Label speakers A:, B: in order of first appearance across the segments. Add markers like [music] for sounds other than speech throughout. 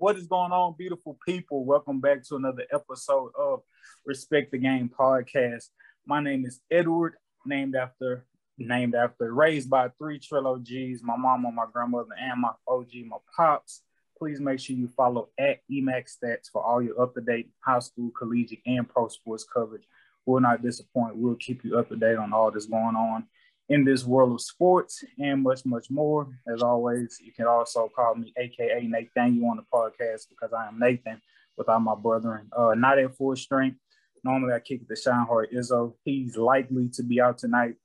A: What is going on, beautiful people? Welcome back to another episode of Respect the Game podcast. My name is Edward, named after named after raised by three Trello G's, my mama, my grandmother, and my OG, my pops. Please make sure you follow at EMAX Stats for all your up-to-date high school, collegiate, and pro sports coverage. We'll not disappoint. We'll keep you up to date on all that's going on in this world of sports and much, much more. As always, you can also call me AKA Nathan. You on the podcast because I am Nathan without my brethren. Uh, not at full strength. Normally I kick the Shine Hard Izzo. He's likely to be out tonight,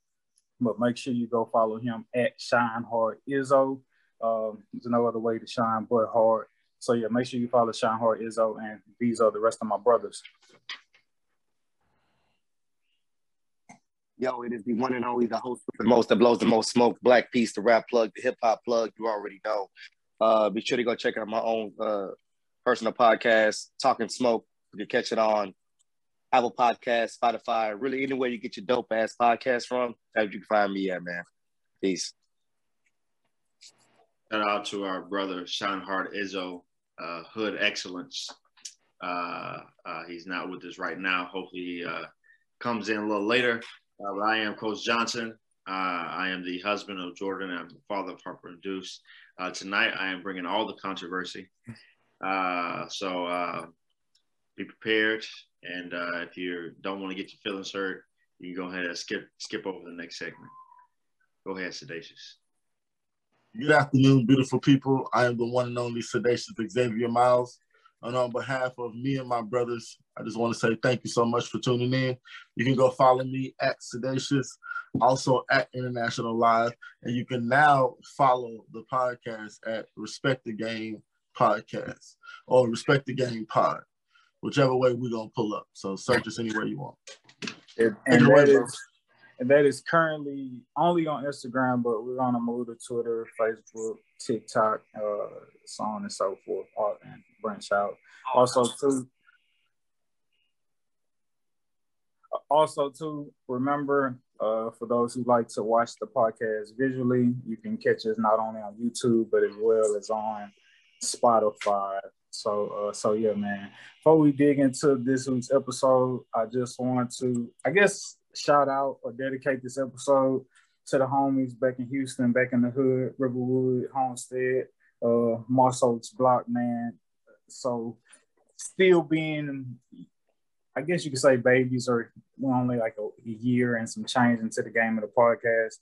A: but make sure you go follow him at Shine Hard Izzo. Um, there's no other way to shine but hard. So yeah, make sure you follow Shine Hard Izzo, and these are the rest of my brothers.
B: Yo, it is the one and only the host with the most that blows the most smoke, Black Piece, the rap plug, the hip hop plug. You already know. Uh, be sure to go check out my own uh, personal podcast, Talking Smoke. You can catch it on Apple Podcast, Spotify, really anywhere you get your dope ass podcast from. That's you can find me at, man. Peace.
C: Shout out to our brother Sean Hart Izzo, uh, Hood Excellence. Uh, uh, he's not with us right now. Hopefully, he uh, comes in a little later. Uh, I am Coach Johnson. Uh, I am the husband of Jordan. I'm the father of Harper and Deuce. Uh, tonight, I am bringing all the controversy. Uh, so uh, be prepared. And uh, if you don't want to get your feelings hurt, you can go ahead and skip skip over the next segment. Go ahead, Sedacious.
D: Good afternoon, beautiful people. I am the one and only Sedacious Xavier Miles. And on behalf of me and my brothers, I just want to say thank you so much for tuning in. You can go follow me at Sedacious, also at International Live, and you can now follow the podcast at Respect the Game Podcast or Respect the Game Pod, whichever way we're gonna pull up. So search us anywhere you want.
A: And, and that is and that is currently only on Instagram, but we're gonna move to Twitter, Facebook, TikTok, uh, so on and so forth, all, and branch out. Also, too. Also, too, remember uh, for those who like to watch the podcast visually, you can catch us not only on YouTube but as well as on Spotify. So, uh, so yeah, man. Before we dig into this week's episode, I just want to, I guess, shout out or dedicate this episode to the homies back in Houston, back in the hood, Riverwood, Homestead, uh, Marshall's block, man. So still being, I guess you could say babies are only like a, a year and some change into the game of the podcast.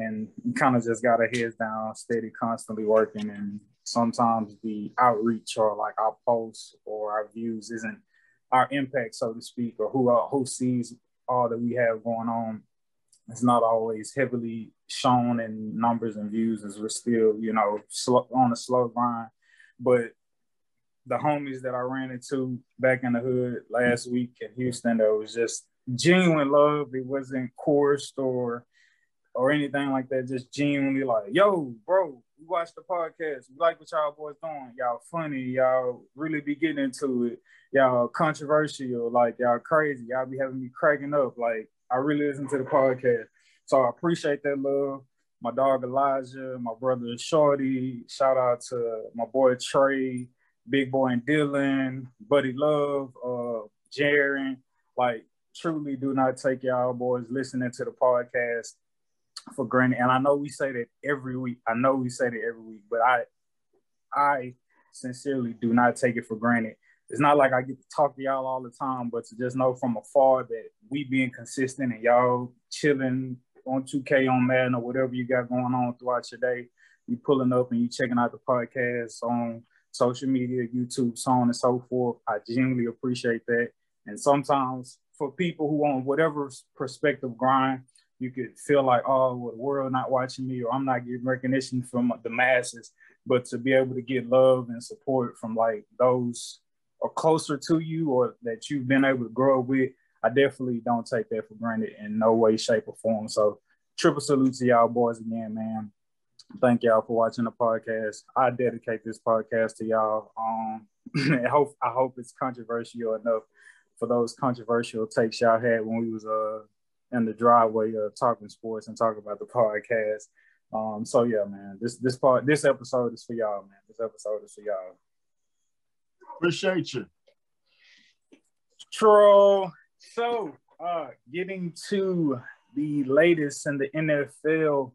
A: And kind of just got our heads down, steady, constantly working. And sometimes the outreach or like our posts or our views isn't our impact, so to speak, or who uh, who sees all that we have going on. It's not always heavily shown in numbers and views, as we're still, you know, slow, on a slow grind. But the homies that I ran into back in the hood last week in Houston, that was just genuine love. It wasn't coursed or or anything like that. Just genuinely like, yo, bro, we watch the podcast. We like what y'all boys doing. Y'all funny. Y'all really be getting into it. Y'all controversial. Like y'all crazy. Y'all be having me cracking up. Like I really listen to the podcast. So I appreciate that love. My dog Elijah, my brother Shorty. Shout out to my boy Trey, Big Boy and Dylan, Buddy Love, uh, Jaren. Like truly do not take y'all boys listening to the podcast for granted. And I know we say that every week. I know we say that every week, but I I sincerely do not take it for granted. It's not like I get to talk to y'all all the time, but to just know from afar that we being consistent and y'all chilling on 2K on Madden or whatever you got going on throughout your day, you pulling up and you checking out the podcast on social media, YouTube, so on and so forth. I genuinely appreciate that. And sometimes for people who on whatever perspective grind, you could feel like, oh, well, the world not watching me, or I'm not getting recognition from the masses. But to be able to get love and support from like those are closer to you or that you've been able to grow with, I definitely don't take that for granted in no way, shape, or form. So triple salute to y'all boys again, man. Thank y'all for watching the podcast. I dedicate this podcast to y'all. Um, [laughs] I hope I hope it's controversial enough for those controversial takes y'all had when we was uh in the driveway uh, talking sports and talking about the podcast. Um, so yeah, man, this this part this episode is for y'all, man. This episode is for y'all.
D: Appreciate you.
A: Troll. So, uh, getting to the latest in the NFL.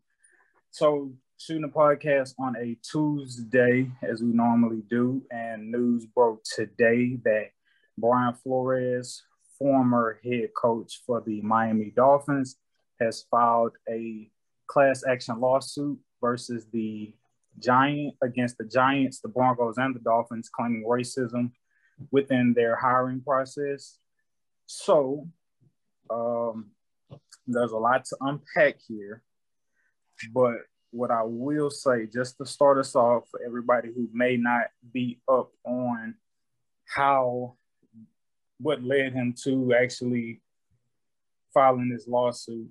A: So, shooting a podcast on a Tuesday, as we normally do, and news broke today that Brian Flores, former head coach for the Miami Dolphins, has filed a class action lawsuit versus the Giant against the Giants, the Broncos, and the Dolphins, claiming racism within their hiring process. So, um, there's a lot to unpack here, but what I will say, just to start us off, for everybody who may not be up on how what led him to actually filing this lawsuit,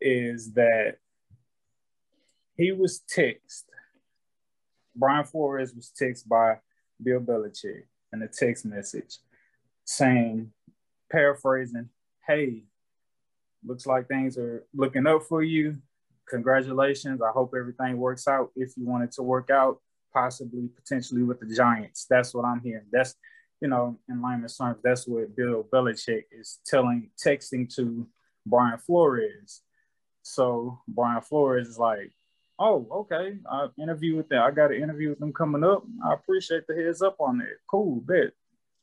A: is that he was texted. Brian Flores was texted by Bill Belichick in a text message saying, paraphrasing, hey, looks like things are looking up for you. Congratulations. I hope everything works out. If you want it to work out, possibly potentially with the Giants. That's what I'm hearing. That's, you know, in layman's terms, that's what Bill Belichick is telling, texting to Brian Flores. So Brian Flores is like, oh, okay. I interview with them. I got an interview with them coming up. I appreciate the heads up on that. Cool, bet.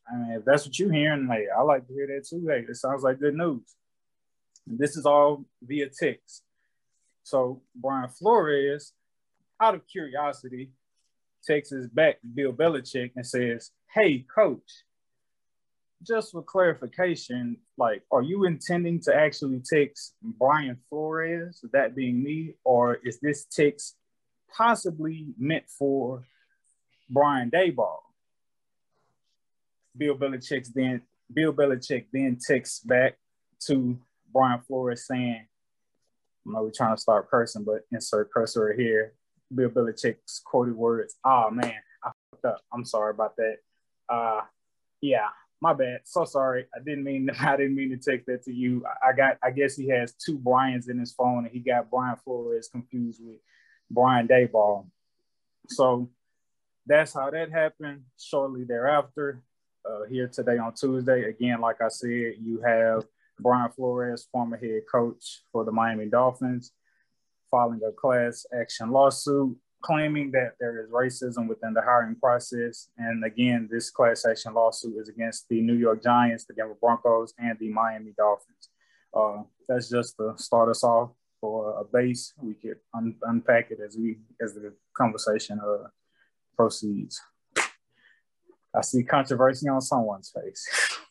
A: I mean, if that's what you're hearing, hey, I like to hear that too. Hey, it sounds like good news. And This is all via text. So Brian Flores, out of curiosity, takes his back to Bill Belichick and says, Hey, coach, just for clarification, like, are you intending to actually text Brian Flores, that being me, or is this text possibly meant for Brian Daboll? Bill Belichick's then Bill Belichick then texts back to Brian Flores saying, I know we're trying to start cursing, but insert cursor here. Bill Belichick's quoted words, oh man, I fucked up. I'm sorry about that. Uh yeah, my bad. So sorry. I didn't mean [laughs] I didn't mean to take that to you. I got I guess he has two Brian's in his phone and he got Brian Flores confused with Brian Daboll. So that's how that happened. Shortly thereafter, uh, here today on Tuesday, again, like I said, you have Brian Flores, former head coach for the Miami Dolphins, filing a class action lawsuit claiming that there is racism within the hiring process. And again, this class action lawsuit is against the New York Giants, the Denver Broncos, and the Miami Dolphins. Uh, that's just to start us off for a base. We could un- unpack it as we as the conversation uh, proceeds. I see controversy on someone's face. [laughs]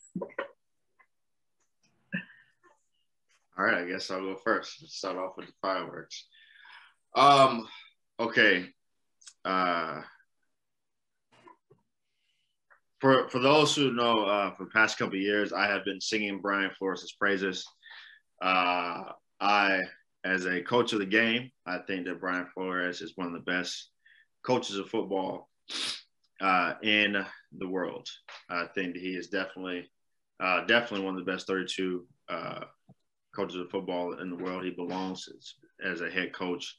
C: All right, I guess I'll go first. Let's start off with the fireworks. Um, okay. Uh, for for those who know, uh, for the past couple years, I have been singing Brian Flores' praises. Uh, I, as a coach of the game, I think that Brian Flores is one of the best coaches of football uh, in the world. I think he is definitely, uh, definitely one of the best 32 uh, coaches of football in the world. He belongs as, as a head coach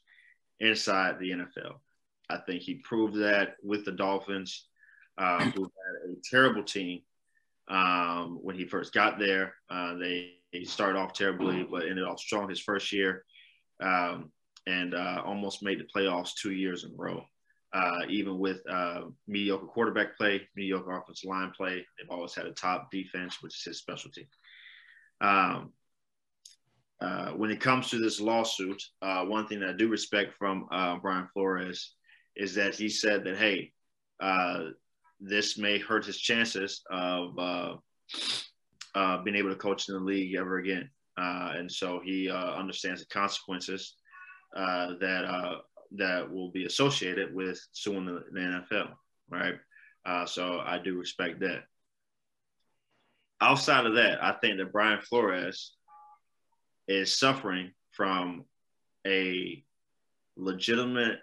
C: inside the NFL. I think he proved that with the Dolphins, uh, who had a terrible team um, when he first got there. Uh, they, they, started off terribly, but ended off strong his first year um, and uh, almost made the playoffs two years in a row. Uh, even with uh, mediocre quarterback play, mediocre offensive line play, they've always had a top defense, which is his specialty. Um, uh, when it comes to this lawsuit, uh, one thing that I do respect from uh, Brian Flores is that he said that, hey, uh, this may hurt his chances of uh, being able to coach in the league ever again. and so he understands the consequences that that will be associated with suing the, the NFL, right? so I do respect that. Outside of that, I think that Brian Flores is suffering from a legitimate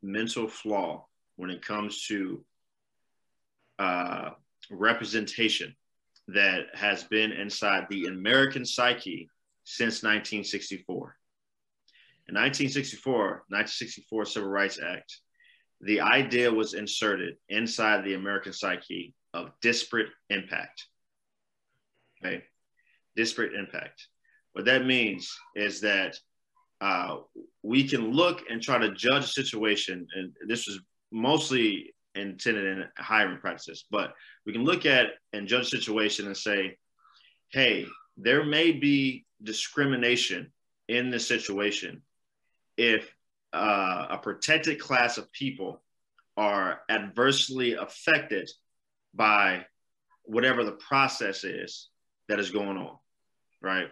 C: mental flaw when it comes to uh, representation that has been inside the American psyche since 1964. In 1964, 1964 Civil Rights Act, the idea was inserted inside the American psyche of disparate impact. Okay, disparate impact. What that means is that uh, we can look and try to judge a situation, and this was mostly intended in hiring practices, but we can look at and judge a situation and say, hey, there may be discrimination in this situation if uh, a protected class of people are adversely affected by whatever the process is that is going on, right?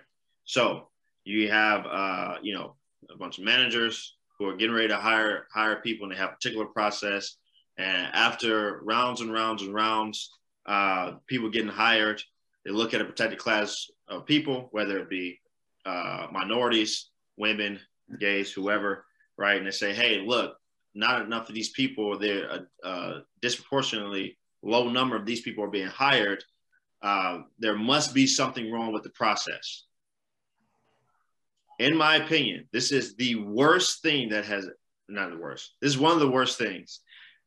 C: So you have, uh, you know, a bunch of managers who are getting ready to hire hire people, and they have a particular process. And after rounds and rounds and rounds, uh, people getting hired, they look at a protected class of people, whether it be uh, minorities, women, gays, whoever, right? And they say, hey, look, not enough of these people, they're a, a disproportionately low number of these people are being hired. Uh, there must be something wrong with the process. In my opinion, this is the worst thing that has, not the worst, this is one of the worst things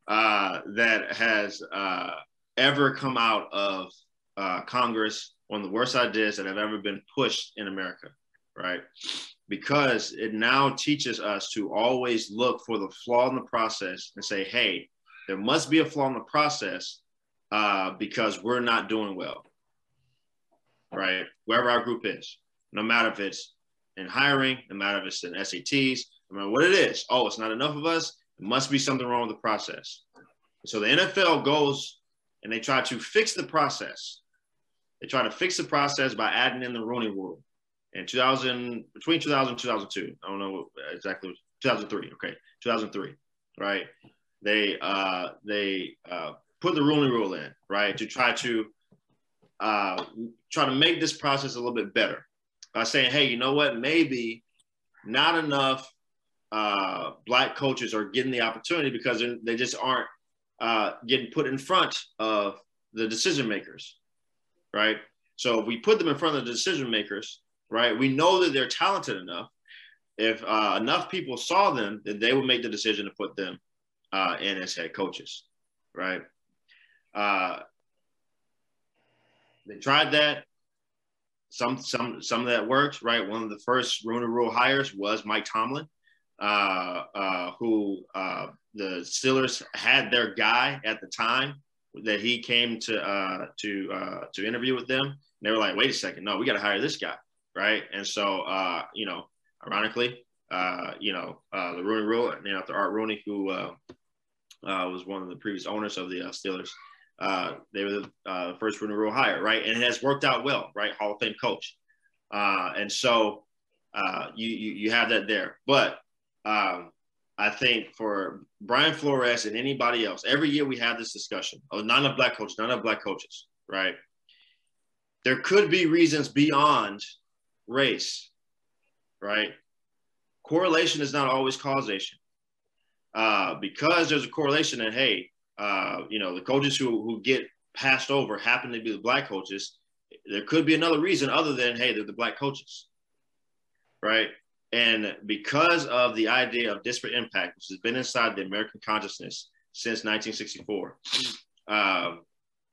C: uh, that has uh, ever come out of uh, Congress, one of the worst ideas that have ever been pushed in America, right? because it now teaches us to always look for the flaw in the process and say, hey, there must be a flaw in the process uh, because we're not doing well, right? Wherever our group is, no matter if it's in hiring, no matter if it's in SATs, no matter what it is. Oh, it's not enough of us. It must be something wrong with the process. So the NFL goes and they try to fix the process. They try to fix the process by adding in the Rooney Rule in 2000 between 2000 and 2002 i don't know exactly 2003 okay 2003 right they uh they uh put the Rooney rule in right to try to uh try to make this process a little bit better by saying hey you know what maybe not enough uh black coaches are getting the opportunity because they just aren't uh getting put in front of the decision makers right so if we put them in front of the decision makers right? We know that they're talented enough. If uh, enough people saw them, then they would make the decision to put them uh, in as head coaches, right? Uh, they tried that. Some some some of that works, right? One of the first Rooney Rule hires was Mike Tomlin, uh, uh, who uh, the Steelers had their guy at the time that he came to uh, to uh, to interview with them. And they were like, "Wait a second, no, we got to hire this guy." right? And so, uh, you know, ironically, you know, the Rooney Rule, named after Art Rooney, who was one of the previous owners of the Steelers. Uh, they were the uh, first Rule hire, right? And it has worked out well, right? Hall of Fame coach. Uh, and so uh, you, you, you have that there. But um, I think for Brian Flores and anybody else, every year we have this discussion. Oh, not enough black coaches, not enough black coaches, right? There could be reasons beyond race, right? Correlation is not always causation. Uh, because there's a correlation that, hey, uh, you know, the coaches who, who get passed over happen to be the black coaches. There could be another reason other than, hey, they're the black coaches, right? And because of the idea of disparate impact, which has been inside the American consciousness since 1964, um,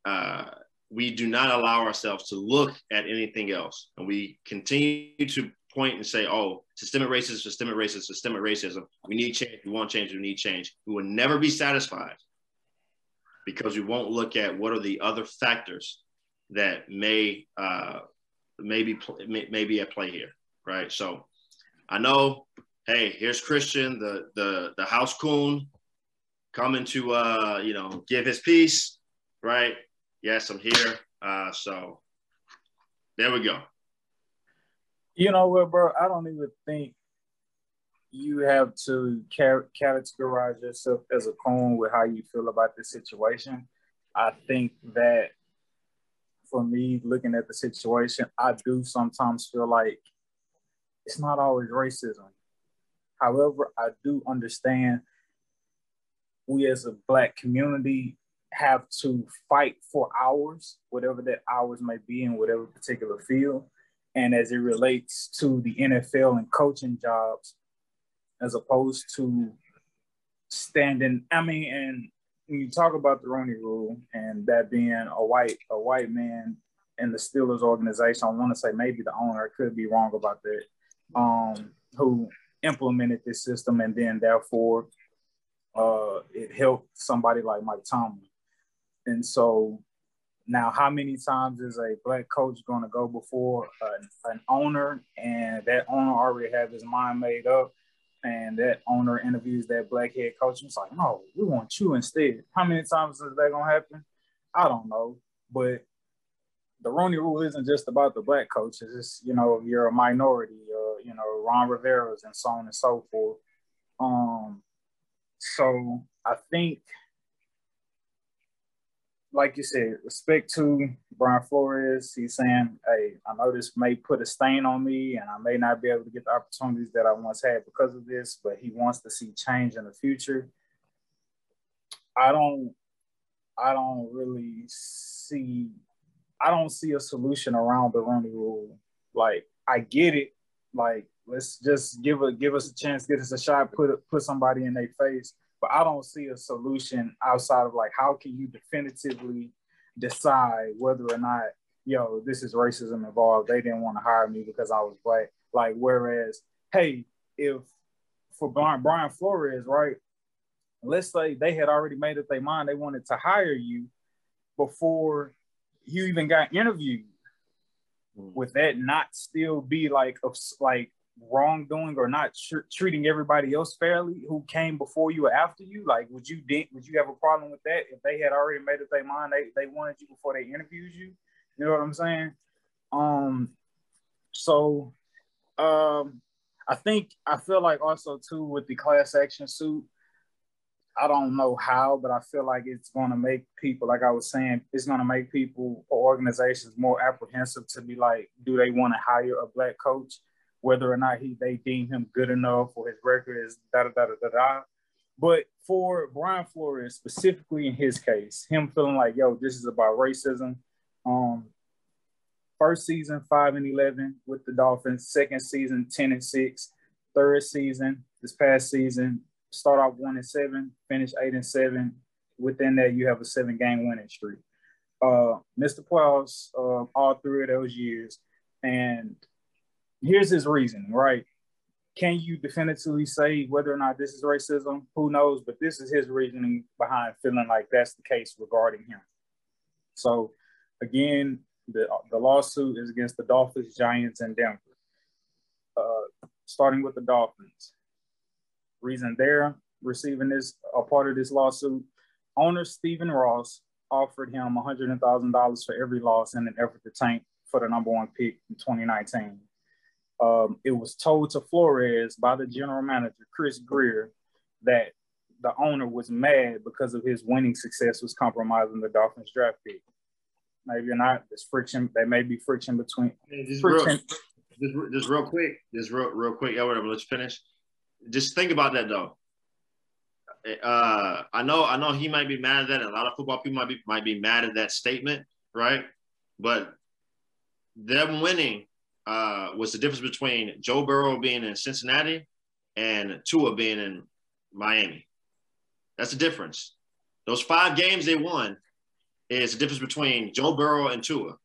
C: uh, we do not allow ourselves to look at anything else. And we continue to point and say, oh, systemic racism, systemic racism, systemic racism. We need change. We want change. We need change. We will never be satisfied because we won't look at what are the other factors that may uh, maybe may, may be at play here, right? So I know, hey, here's Christian, the the the house coon, coming to uh, you know give his piece, right? yes, I'm here. Uh, so there we go.
A: You know what, bro? I don't even think you have to categorize yourself as a coon with how you feel about the situation. I think that for me, looking at the situation, I do sometimes feel like it's not always racism. However, I do understand we as a Black community have to fight for ours, whatever that hours might be in whatever particular field. And as it relates to the NFL and coaching jobs, as opposed to standing, I mean, and when you talk about the Rooney Rule and that being a white a white man in the Steelers organization, I want to say maybe the owner could be wrong about that, um, who implemented this system and then therefore uh, it helped somebody like Mike Tomlin. And so now, how many times is a black coach going to go before an, an owner and that owner already have his mind made up? And that owner interviews that black head coach and it's like, no, we want you instead. How many times is that gonna happen? I don't know. But the Rooney rule isn't just about the black coaches. It's, you know, you're a minority, uh, you know, Ron Rivera's and so on and so forth. Um, so I think like you said, respect to Brian Flores. He's saying, hey, I know this may put a stain on me and I may not be able to get the opportunities that I once had because of this, but he wants to see change in the future. I don't I don't really see I don't see a solution around the Rooney rule. Like I get it. Like let's just give a give us a chance, get us a shot, put put somebody in their face but I don't see a solution outside of like how can you definitively decide whether or not yo this is racism involved. They didn't want to hire me because I was black. Like whereas hey if for Brian, Brian Flores right, let's say they had already made up their mind they wanted to hire you before you even got interviewed. Mm. Would that not still be like a, like wrongdoing or not tr- treating everybody else fairly who came before you or after you? Like, would you de- would you have a problem with that if they had already made up their mind they, they wanted you before they interviewed you? You know what I'm saying? Um, so um, I think I feel like also too with the class action suit. I don't know how, but I feel like it's going to make people, like I was saying, it's going to make people or organizations more apprehensive to be like, do they want to hire a black coach? Whether or not he they deem him good enough or his record is da da da da da. But for Brian Flores specifically in his case, him feeling like yo, this is about racism. Um, first season five and eleven with the Dolphins. Second season ten and six. Third season this past season start off one and seven, finish eight and seven. Within that, you have a seven game winning streak. Uh, Mr. Playoffs uh, all three of those years, and here's his reason, right? Can you definitively say whether or not this is racism? Who knows? But this is his reasoning behind feeling like that's the case regarding him. So, again, the, the lawsuit is against the Dolphins, Giants, and Denver. Uh, starting with the Dolphins. Reason they're receiving this, a part of this lawsuit, owner Stephen Ross offered him $100,000 for every loss in an effort to tank for the number one pick in 2019 um, it was told to Flores by the general manager, Chris Grier, that the owner was mad because of his winning success was compromising the Dolphins draft pick. Maybe not. There's friction. There may be friction between.
C: just, friction. Real, just, just real quick. Just real, real quick. Edward, let's finish. Just think about that though. Uh, I know, I know he might be mad at that, a lot of football people might be might be mad at that statement, right? But them winning uh, was the difference between Joe Burrow being in Cincinnati and Tua being in Miami. That's the difference. Those five games they won is the difference between Joe Burrow and Tua.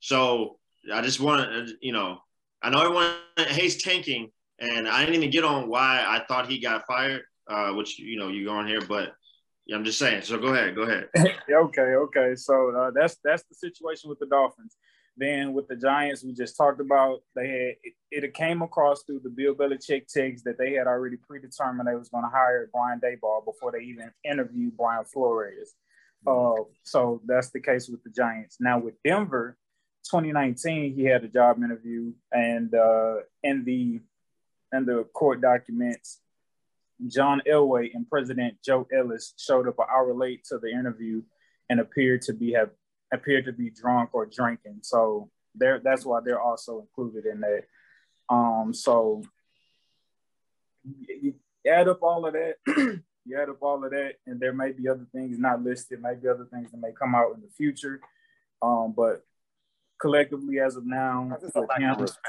C: So I just want to, you know, I know everyone hates tanking, and I didn't even get on why I thought he got fired, uh, which you know you go on here, but I'm just saying. So go ahead, go ahead. [laughs]
A: okay, okay. So uh, that's that's the situation with the Dolphins. Then with the Giants, we just talked about they had it, it came across through the Bill Belichick text that they had already predetermined they was going to hire Brian Daboll before they even interviewed Brian Flores. Uh, so that's the case with the Giants. Now with Denver, 2019, he had a job interview, and uh, in the in the court documents, John Elway and President Joe Ellis showed up an hour late to the interview and appeared to be have appear to be drunk or drinking. So there, that's why they're also included in that. Um, so you add up all of that, [clears throat] you add up all of that, and there may be other things not listed, maybe other things that may come out in the future. Um, but collectively, as of now,
B: that's a lack of respect.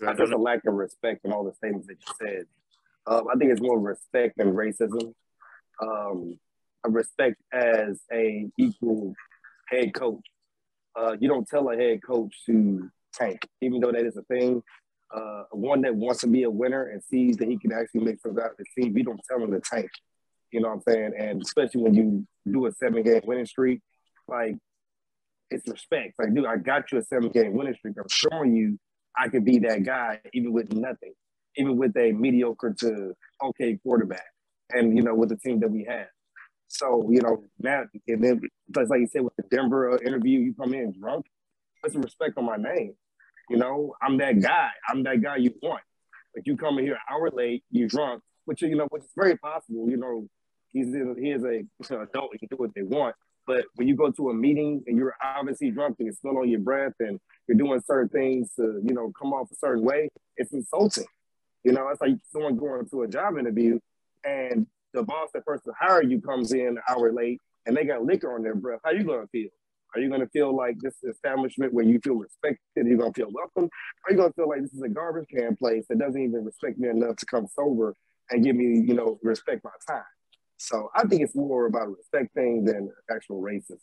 B: That's a lack of respect in all the statements that you said. Um, I think it's more respect than racism. Um, I respect as a equal head coach. Uh, you don't tell a head coach to tank, even though that is a thing. Uh, one that wants to be a winner and sees that he can actually make something out of the team, you don't tell him to tank. You know what I'm saying? And especially when you do a seven game winning streak, like it's respect. Like, dude, I got you a seven game winning streak. I'm showing you I could be that guy even with nothing, even with a mediocre to okay quarterback, and you know with the team that we have. So you know now, and then just like you said with the Denver uh, interview, you come in drunk. Put some respect on my name. You know, I'm that guy. I'm that guy you want. Like you come in here an hour late, you drunk, which you know, which is very possible. You know, he's in, he is a an adult. He can do what they want. But when you go to a meeting and you're obviously drunk and it's still on your breath and you're doing certain things to, you know, come off a certain way, it's insulting. You know, it's like someone going to a job interview and the boss that person hired you comes in an hour late and they got liquor on their breath. How you gonna feel? Are you gonna feel like this establishment where you feel respected? You're gonna feel welcome? Are you gonna feel like this is a garbage can place that doesn't even respect me enough to come sober and give me, you know, respect my time? So I think it's more about respect thing than actual racism.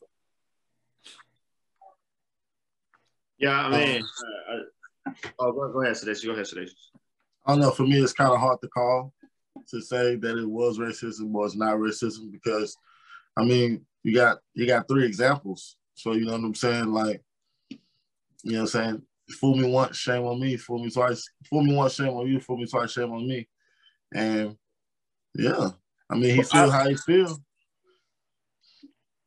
C: Yeah, I mean, uh, oh, go, go ahead, Sadation. Go ahead, Sadation.
D: I don't know. For me, it's kind of hard to call to say that it was racism or it's not racism because, I mean, you got you got three examples. So you know what I'm saying? Like, you know what I'm saying? Fool me once, shame on me. Fool me twice. Fool me once, shame on you. Fool me twice, shame on me. And yeah, I mean, he feel how he feel.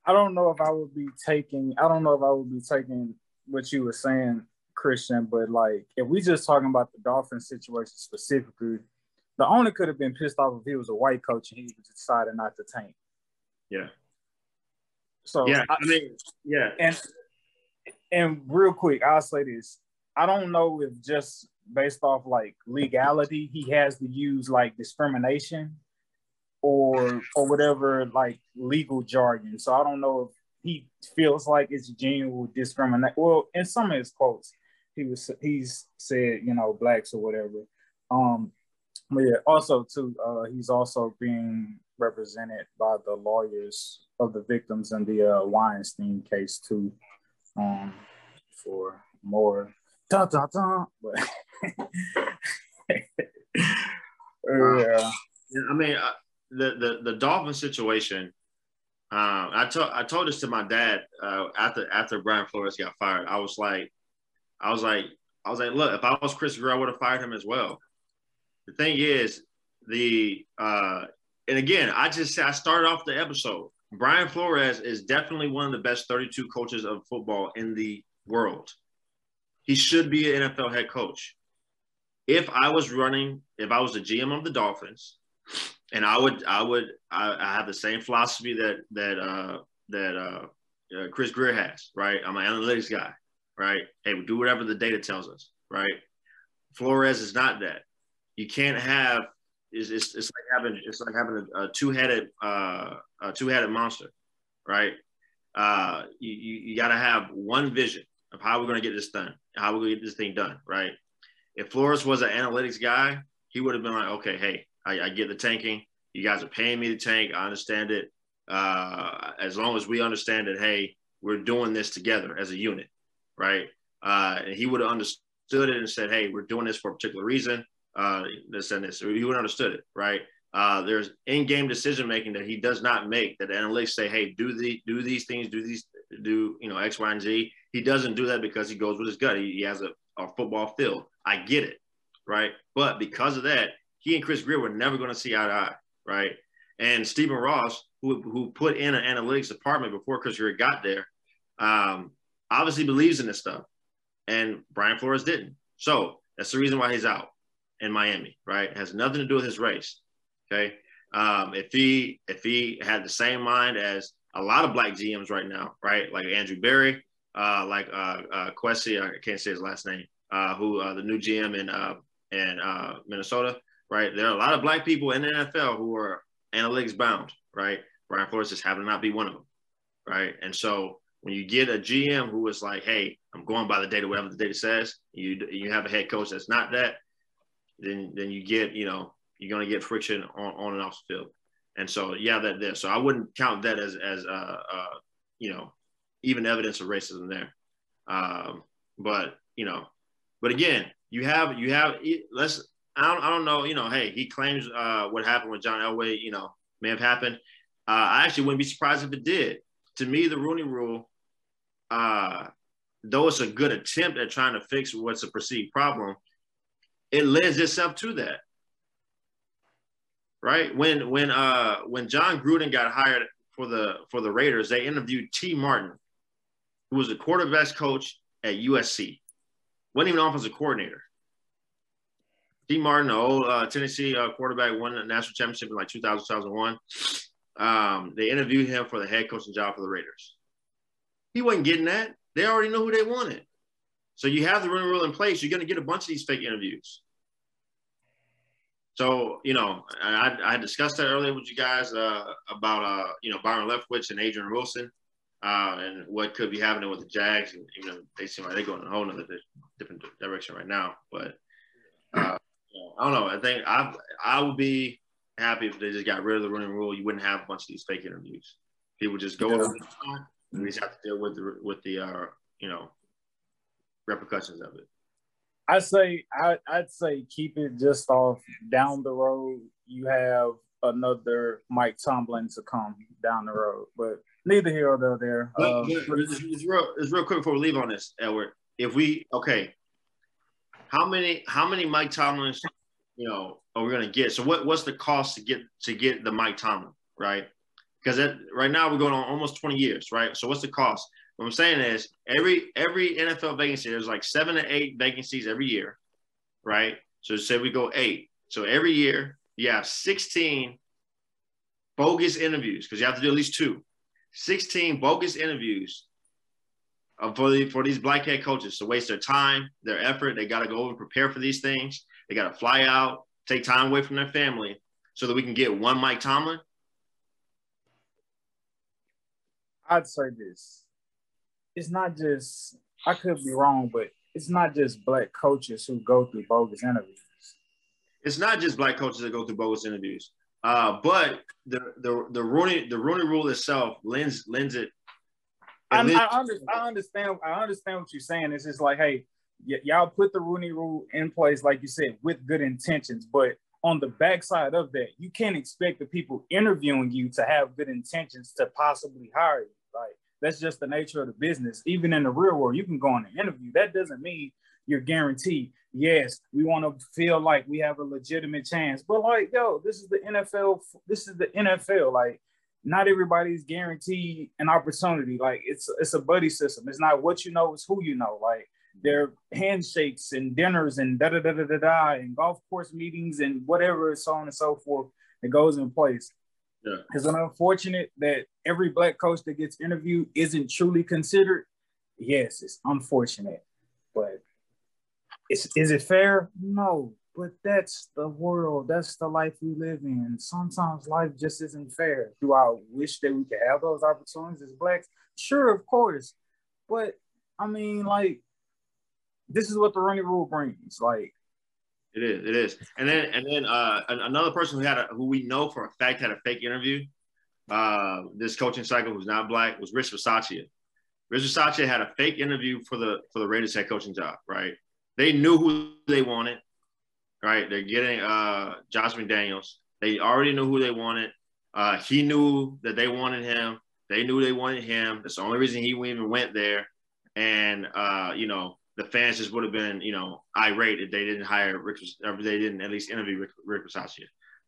A: I don't know if I would be taking. I don't know if I would be taking what you were saying, Christian. But like, if we just talking about the Dolphin situation specifically, the owner could have been pissed off if he was a white coach and he decided not to tank.
C: Yeah.
A: So
C: yeah, I, I mean, yeah,
A: and and real quick, I'll say this: I don't know if just based off like legality, he has to use like discrimination or or whatever like legal jargon. So I don't know if he feels like it's genuine discrimination. Well, in some of his quotes, he was he's said you know blacks or whatever. Um, but yeah, also too, uh, he's also being represented by the lawyers of the victims in the uh, Weinstein case too, um, for more. Dun, dun, dun. But [laughs]
C: yeah. I mean, uh, the the the Dolphin situation. Um, I told I told this to my dad uh, after after Brian Flores got fired. I was like, I was like, I was like, look, if I was Chris Grier, I would have fired him as well. The thing is, the uh, and again, I just I started off the episode. Brian Flores is definitely one of the best 32 coaches of football in the world. He should be an NFL head coach. If I was running, if I was the GM of the Dolphins, and I would I would I, I have the same philosophy that that uh, that uh, uh, Chris Grier has, right? I'm an analytics guy, right? Hey, we do whatever the data tells us, right? Flores is not that. You can't have it's, it's, it's like having it's like having a, a two-headed uh, a two-headed monster, right? Uh, you, you, you got to have one vision of how we're going to get this done, how we're going to get this thing done, right? If Flores was an analytics guy, he would have been like, okay, hey, I, I, get the tanking. You guys are paying me to tank. I understand it. Uh, as long as we understand that, hey, we're doing this together as a unit, right? Uh, and he would have understood it and said, hey, we're doing this for a particular reason. Uh, this and this. He would understood it, right? Uh, there's in-game decision making that he does not make. That analytics say, "Hey, do the do these things, do these, do you know X, Y, and Z." He doesn't do that because he goes with his gut. He, he has a, a football feel. I get it, right? But because of that, he and Chris Grier were never going to see eye to eye, right? And Stephen Ross, who, who put in an analytics department before Chris Grier got there, um, obviously believes in this stuff. And Brian Flores didn't. So that's the reason why he's out in Miami, right? It has nothing to do with his race. Okay. Um, if he if he had the same mind as a lot of black GMs right now, right? Like Andrew Berry, uh, like uh, uh, I can't say his last name, uh, who uh, the new GM in uh, in uh, Minnesota right? There are a lot of black people in the NFL who are analytics bound, right? Brian Flores just happened to not be one of them, right? And so when you get a GM who is like, "Hey, I'm going by the data, whatever the data says," you you have a head coach that's not that, then then you get you know you're going to get friction on, on and off the field. And so, yeah, that there. So I wouldn't count that as as uh, uh, you know even evidence of racism there. Um, but you know, but again, you have you have let's I don't, I don't know you know hey he claims uh, what happened with John Elway you know may have happened. Uh, I actually wouldn't be surprised if it did. To me, the Rooney Rule, uh, though it's a good attempt at trying to fix what's a perceived problem, it lends itself to that right? When when uh when Jon Gruden got hired for the for the Raiders, they interviewed Tee Martin, who was the quarterbacks coach at USC. wasn't even offensive coordinator. Tee Martin, the old uh, Tennessee uh, quarterback, won the national championship in like 2000, 2001. Um, they interviewed him for the head coaching job for the Raiders. He wasn't getting that. They already knew who they wanted. So you have the Rule in place. You're going to get a bunch of these fake interviews. So, you know, I, I discussed that earlier with you guys uh, about, uh, you know, Byron Leftwich and Adrian Wilson uh, and what could be happening with the Jags. And, you know, they seem like they're going in a whole other different direction right now. But uh, I don't know. I think I I would be happy if they just got rid of the Rooney Rule. You wouldn't have a bunch of these fake interviews. People just go over yeah. and we just have to deal with the, with the, uh, you know, repercussions of it.
A: I say I, I'd say keep it just off down the road. You have another Mike Tomlin to come down the road, but neither here or there.
C: Um, but it's, it's, real. It's real quick before we leave on this, Edward. If we okay, how many how many Mike Tomlins, you know, are we gonna get? So what what's the cost to get to get the Mike Tomlin right? Because right now we're going on almost twenty years, right? So what's the cost? What I'm saying is every every NFL vacancy, there's like seven to eight vacancies every year, right? So say we go eight. So every year you have 16 bogus interviews because you have to do at least two. 16 bogus interviews uh, for, the, for these black head coaches to waste their time, their effort. They got to go over and prepare for these things. They got to fly out, take time away from their family so that we can get one Mike Tomlin.
A: I'd say this it's not just I could be wrong, but it's not just black coaches who go through bogus interviews.
C: It's not just black coaches that go through bogus interviews. Uh, but the the the Rooney the Rooney Rule itself lends lends it.
A: I, lends- I, under, I understand. I understand what you're saying. It's just like, hey, y- y'all put the Rooney Rule in place, like you said, with good intentions, but on the backside of that, you can't expect the people interviewing you to have good intentions to possibly hire you. That's just the nature of the business. Even in the real world, you can go on an interview. That doesn't mean you're guaranteed. Yes, we want to feel like we have a legitimate chance, but like, yo, this is the NFL. This is the NFL. Like, not everybody's guaranteed an opportunity. Like, it's it's a buddy system. It's not what you know, it's who you know. Like, there are handshakes and dinners and da da da da da da and golf course meetings and whatever, so on and so forth that goes in place. Yeah. It unfortunate that every black coach that gets interviewed isn't truly considered? Yes, it's unfortunate, but is, is it fair? No, but that's the world. That's the life we live in. Sometimes life just isn't fair. Do I wish that we could have those opportunities as blacks? Sure, of course. But I mean, like, this is what the Rooney Rule brings. Like,
C: it is. It is. And then and then uh, another person who had a, who we know for a fact had a fake interview. Uh, this coaching cycle who's not black was Rich Bisaccia. Rich Bisaccia had a fake interview for the for the Raiders head coaching job. Right. They knew who they wanted. Right. They're getting uh, Josh McDaniels. They already knew who they wanted. Uh, he knew that they wanted him. They knew they wanted him. That's the only reason he even went there. And uh, you know, the fans just would have been, you know, irate if they didn't hire Rick, or they didn't at least interview Rick, Rick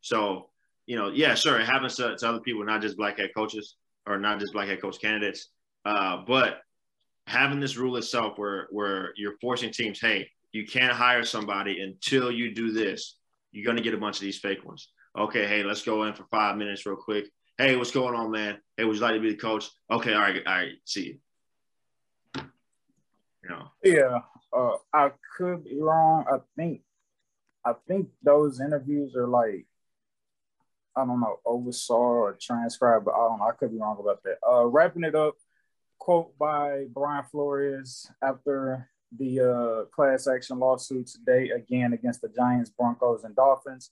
C: So, you know, yeah, sure, it happens to, to, other people, not just black head coaches or not just black head coach candidates. Uh, but having this rule itself, where where you're forcing teams, hey, you can't hire somebody until you do this. You're gonna get a bunch of these fake ones. Okay, hey, let's go in for five minutes real quick. Hey, what's going on, man? Hey, would you like to be the coach? Okay, all right, all right, see you.
A: Yeah, uh, I could be wrong. I think, I think those interviews are like, I don't know, oversaw or transcribed, but I don't know. I could be wrong about that. Uh, wrapping it up, quote by Brian Flores after the uh, class action lawsuit today again against the Giants, Broncos, and Dolphins.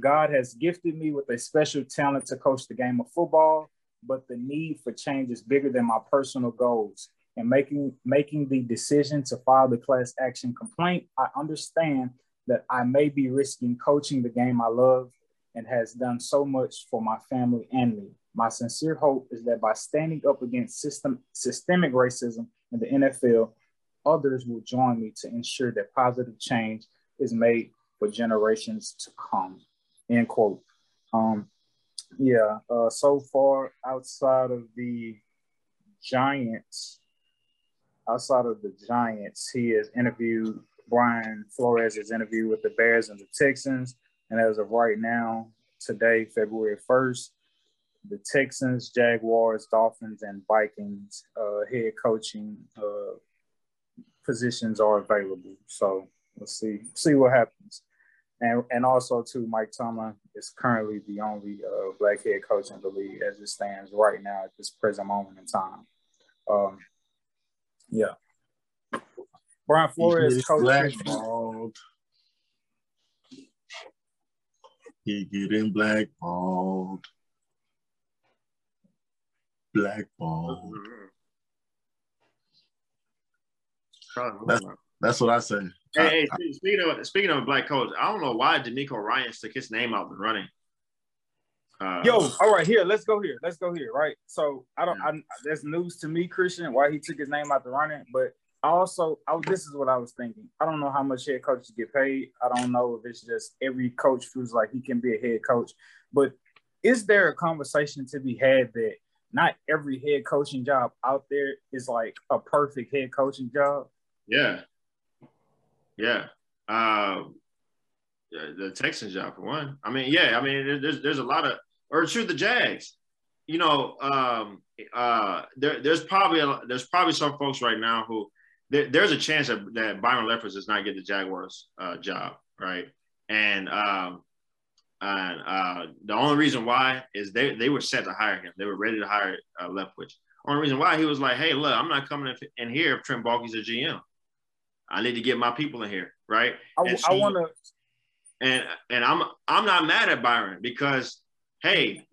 A: God has gifted me with a special talent to coach the game of football, but the need for change is bigger than my personal goals. And making making the decision to file the class action complaint, I understand that I may be risking coaching the game I love and has done so much for my family and me. My sincere hope is that by standing up against system, systemic racism in the NFL, others will join me to ensure that positive change is made for generations to come. End quote. Um, yeah, uh, so far outside of the Giants, outside of the Giants, he has interviewed Brian Flores has interviewed with the Bears and the Texans. And as of right now, today, February 1st, the Texans, Jaguars, Dolphins, and Vikings uh, head coaching uh, positions are available. So let's see see what happens. And and also too, Mike Tomlin is currently the only uh, black head coach in the league as it stands right now at this present moment in time. Um, yeah. Brian Flores coach. Blackballed.
D: He getting blackballed. Blackballed. Mm-hmm. That's, that's what I say.
C: Hey, hey, speaking of speaking of black coach, I don't know why DeMeco Ryan stuck his name out the running.
A: Uh, Yo, all right, here, let's go here. Let's go here, right? So I don't. I, there's news to me, Christian, why he took his name out the running. But also, I, this is what I was thinking. I don't know how much head coaches get paid. I don't know if it's just every coach feels like he can be a head coach. But is there a conversation to be had that not every head coaching job out there is like a perfect head coaching job?
C: Yeah. Yeah. Uh, the Texans job for one. I mean, yeah. I mean, there's there's a lot of or true the Jags. You know, um, uh, there, there's probably a, there's probably some folks right now who there, there's a chance that, that Byron Leftwich does not get the Jaguars uh, job, right? And um, and uh, the only reason why is they they were set to hire him. They were ready to hire uh, Leftwich. Only reason why he was like, hey, look, I'm not coming in here if Trent Baalke's a GM. I need to get my people in here, right?
A: I, so, I want to.
C: And and I'm I'm not mad at Byron because hey,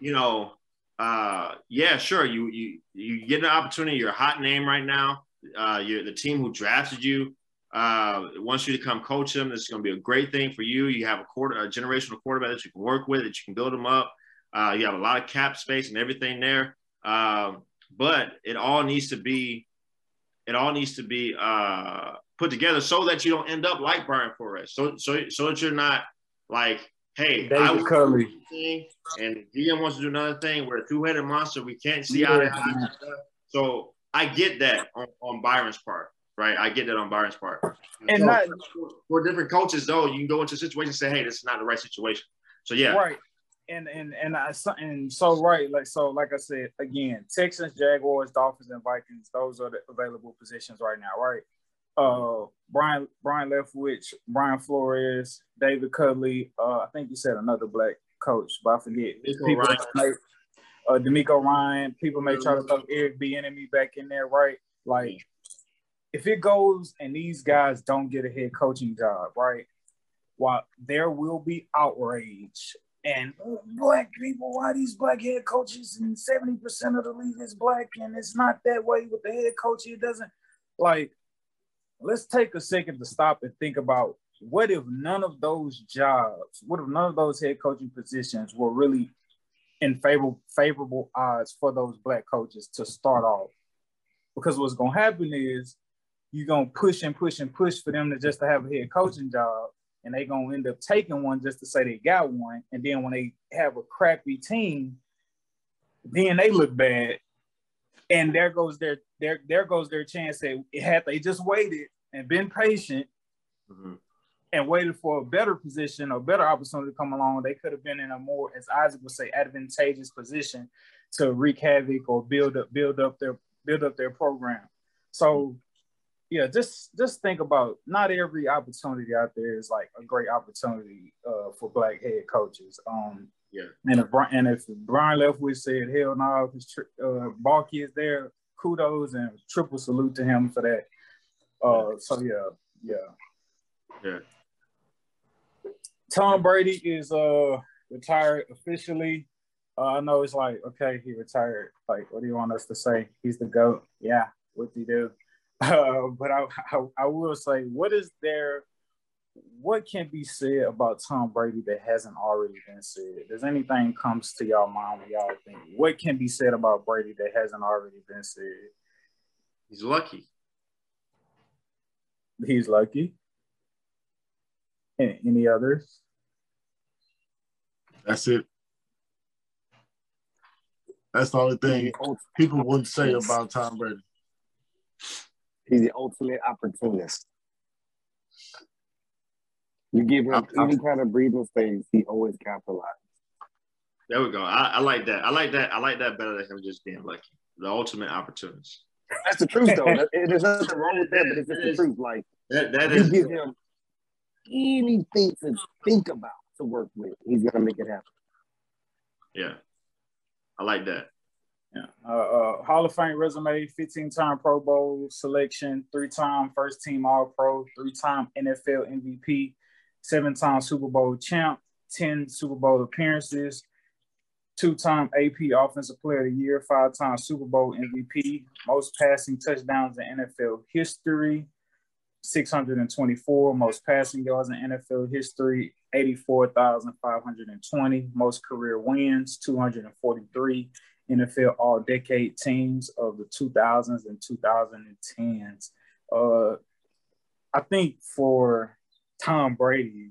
C: you know, uh, yeah, sure, you you you get an opportunity. You're a hot name right now. Uh, you're the team who drafted you. Uh, wants you to come coach them. This is going to be a great thing for you. You have a quarter, a generational quarterback that you can work with, that you can build them up. Uh, you have a lot of cap space and everything there. Um, but it all needs to be it all needs to be uh, put together so that you don't end up like Brian Flores. So so so that you're not like, hey,
A: David I Culley.
C: and GM wants to do another thing. We're a two-headed monster. We can't see yeah. eye to eye. So I get that on, on Byron's part, right? I get that on Byron's part.
A: And so not,
C: for, for different coaches, though, you can go into a situation and say, hey, this is not the right situation. So yeah,
A: right and and and I and so right, like so, like I said again, Texans, Jaguars, Dolphins, and Vikings. Those are the available positions right now, right? Uh, Brian Brian Leftwich, Brian Flores, David Culley. Uh, I think you said another black coach, but I forget. People Ryan. uh, DeMeco Ryan. People may try to throw Eric Bieniemy back in there, right? Like, if it goes and these guys don't get a head coaching job, right? While there will be outrage and black people, why these black head coaches and 70% of the league is black and it's not that way with the head coach. It doesn't like let's take a second to stop and think about what if none of those jobs, what if none of those head coaching positions were really in favorable favorable odds for those black coaches to start off? Because what's gonna happen is you're gonna push and push and push for them to just to have a head coaching job and they're gonna end up taking one just to say they got one. And then when they have a crappy team, then they look bad. And there goes their there there goes their chance that had they just waited and been patient mm-hmm. and waited for a better position or better opportunity to come along, they could have been in a more, as Isaac would say, advantageous position to wreak havoc or build up build up their build up their program. So yeah, just just think about not every opportunity out there is like a great opportunity uh, for black head coaches. Um,
C: yeah,
A: and if and if Brian Leftwich said hell no, if uh, Baalke is there, kudos and triple salute to him for that. Uh, so yeah, yeah,
C: yeah.
A: Tom Brady is uh retired officially. Uh, I know it's like okay, he retired. Like, what do you want us to say? He's the goat. Yeah, what do you do? [laughs] Uh, but I, I I will say, what is there? What can be said about Tom Brady that hasn't already been said? Does anything comes to y'all mind when y'all think what can be said about Brady that hasn't already been said?
C: He's lucky.
A: He's lucky. Any others?
D: That's it. That's the only thing people wouldn't say about Tom Brady.
B: He's the ultimate opportunist. You give him any kind of breathing space, he always capitalizes.
C: There we go. I, I, like that. I like that. I like that better than him just being lucky. The ultimate opportunist.
B: That's the truth, though. [laughs] There's nothing wrong with that, but it's just the truth. Like
C: that, that
B: you
C: is,
B: give him anything to think about to work with, he's gonna make it happen.
C: Yeah, I like that.
A: Yeah. Uh, uh, Hall of Fame resume, 15 time Pro Bowl selection, three time first team All Pro, three time NFL MVP, seven time Super Bowl champ, 10 Super Bowl appearances, two time AP Offensive Player of the Year, five time Super Bowl MVP, most passing touchdowns in NFL history, 624, most passing yards in NFL history, 84,520, most career wins, 243 NFL All Decade teams of the 2000s and 2010s. Uh, I think for Tom Brady,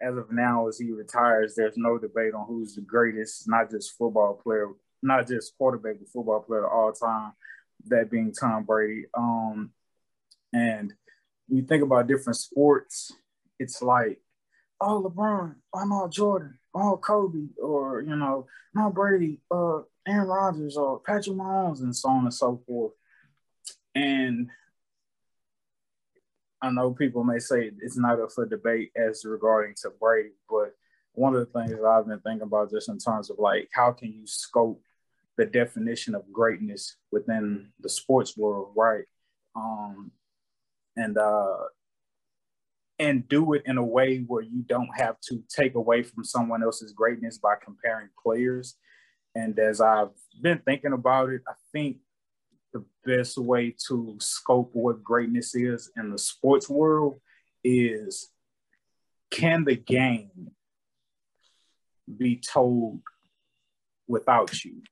A: as of now, as he retires, there's no debate on who's the greatest, not just football player, not just quarterback, but football player of all time, that being Tom Brady. Um, and you think about different sports, it's like, oh, LeBron, oh, no, Jordan, oh, Kobe, or, you know, no, Brady, uh, Aaron Rodgers or Patrick Mahomes and so on and so forth. And I know people may say it's not up for debate as regarding to Brady, but one of the things that I've been thinking about just in terms of like how can you scope the definition of greatness within the sports world, right? Um, and uh, and do it in a way where you don't have to take away from someone else's greatness by comparing players and as I've been thinking about it, I think the best way to scope what greatness is in the sports world is can the game be told without you?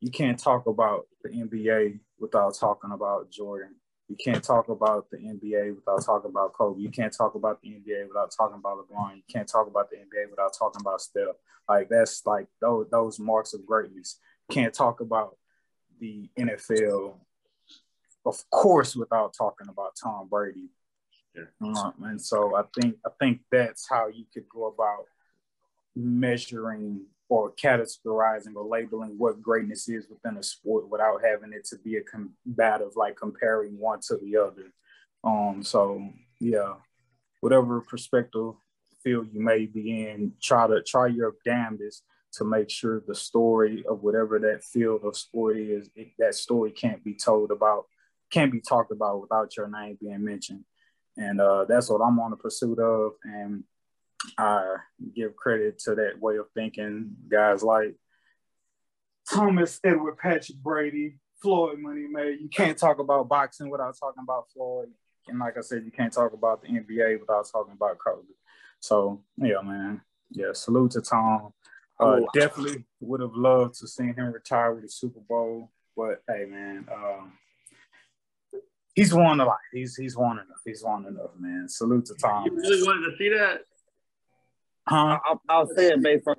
A: You can't talk about the NBA without talking about Jordan. You can't talk about the NBA without talking about Kobe. You can't talk about the NBA without talking about LeBron. You can't talk about the NBA without talking about Steph. Like that's like those those marks of greatness. Can't talk about the NFL, of course, without talking about Tom Brady. Um, and so I think I think that's how you could go about measuring or categorizing or labeling what greatness is within a sport without having it to be a combative like comparing one to the other um so yeah whatever perspective field you may be in try to try your damnedest to make sure the story of whatever that field of sport is it, that story can't be told about can't be talked about without your name being mentioned and uh, that's what i'm on the pursuit of and I give credit to that way of thinking. Guys like Thomas Edward Patrick Brady, Floyd Money May. You can't talk about boxing without talking about Floyd. And like I said, you can't talk about the NBA without talking about Kobe. So yeah, man. Yeah, salute to Tom. Uh, definitely would have loved to seen him retire with a Super Bowl. But hey, man, um, he's won a lot. He's he's won enough. He's won enough, man. Salute to Tom.
C: You really man. wanted to see that?
A: Huh?
B: I'll, I'll say it based on.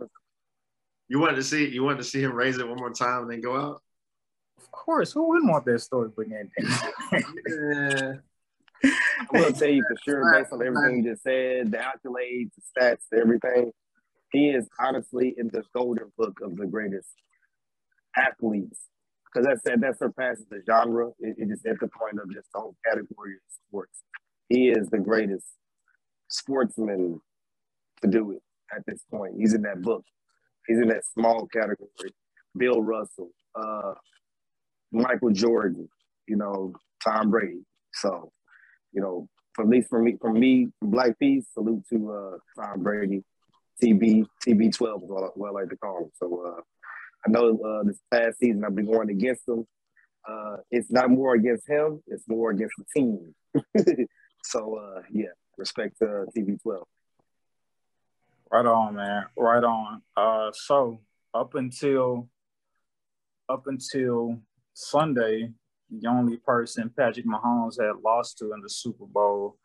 C: You wanted to see you wanted to see him raise it one more time and then go out.
A: Of course, who wouldn't want that story being
B: yeah. [laughs] I will tell you for sure, based on everything you just said, the accolades, the stats, everything, he is honestly in the golden book of the greatest athletes. Because that said, that surpasses the genre. It, it is at the point of just the whole category of sports. He is the greatest sportsman to do it at this point. He's in that book. He's in that small category. Bill Russell, uh, Michael Jordan, you know, Tom Brady. So, you know, for at least for me, for me, Black Peace, salute to uh, Tom Brady, TB, TB12 is what, what I like to call them. So uh, I know uh, this past season I've been going against them. Uh, it's not more against him; it's more against the team. [laughs] so uh, yeah, respect to TB12.
A: Right on, man. Right on. Uh, so up until up until Sunday, the only person Patrick Mahomes had lost to in the Super Bowl,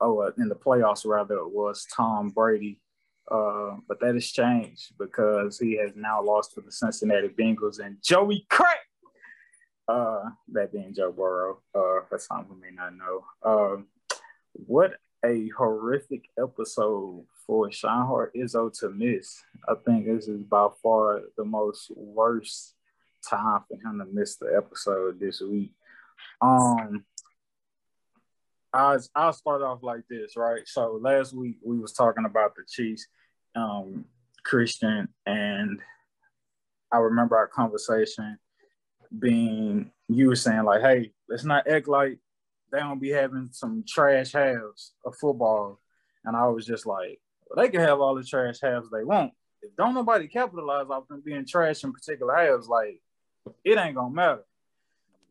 A: oh, uh, in the playoffs rather, was Tom Brady. Uh, but that has changed because he has now lost to the Cincinnati Bengals and Joey Crack. Uh, that being Joe Burrow, uh, for some who may not know. Uh, what a horrific episode for Sean Hart Izzo to miss. I think this is by far the most worst time for him to miss the episode this week. Um, I I'll start off like this, right? So last week we was talking about the Chiefs, um, Christian, and I remember our conversation being you were saying like, hey, let's not act like they don't be having some trash halves of football. And I was just like, well, they can have all the trash halves they want. If don't nobody capitalize off them being trash in particular halves, like it ain't gonna matter.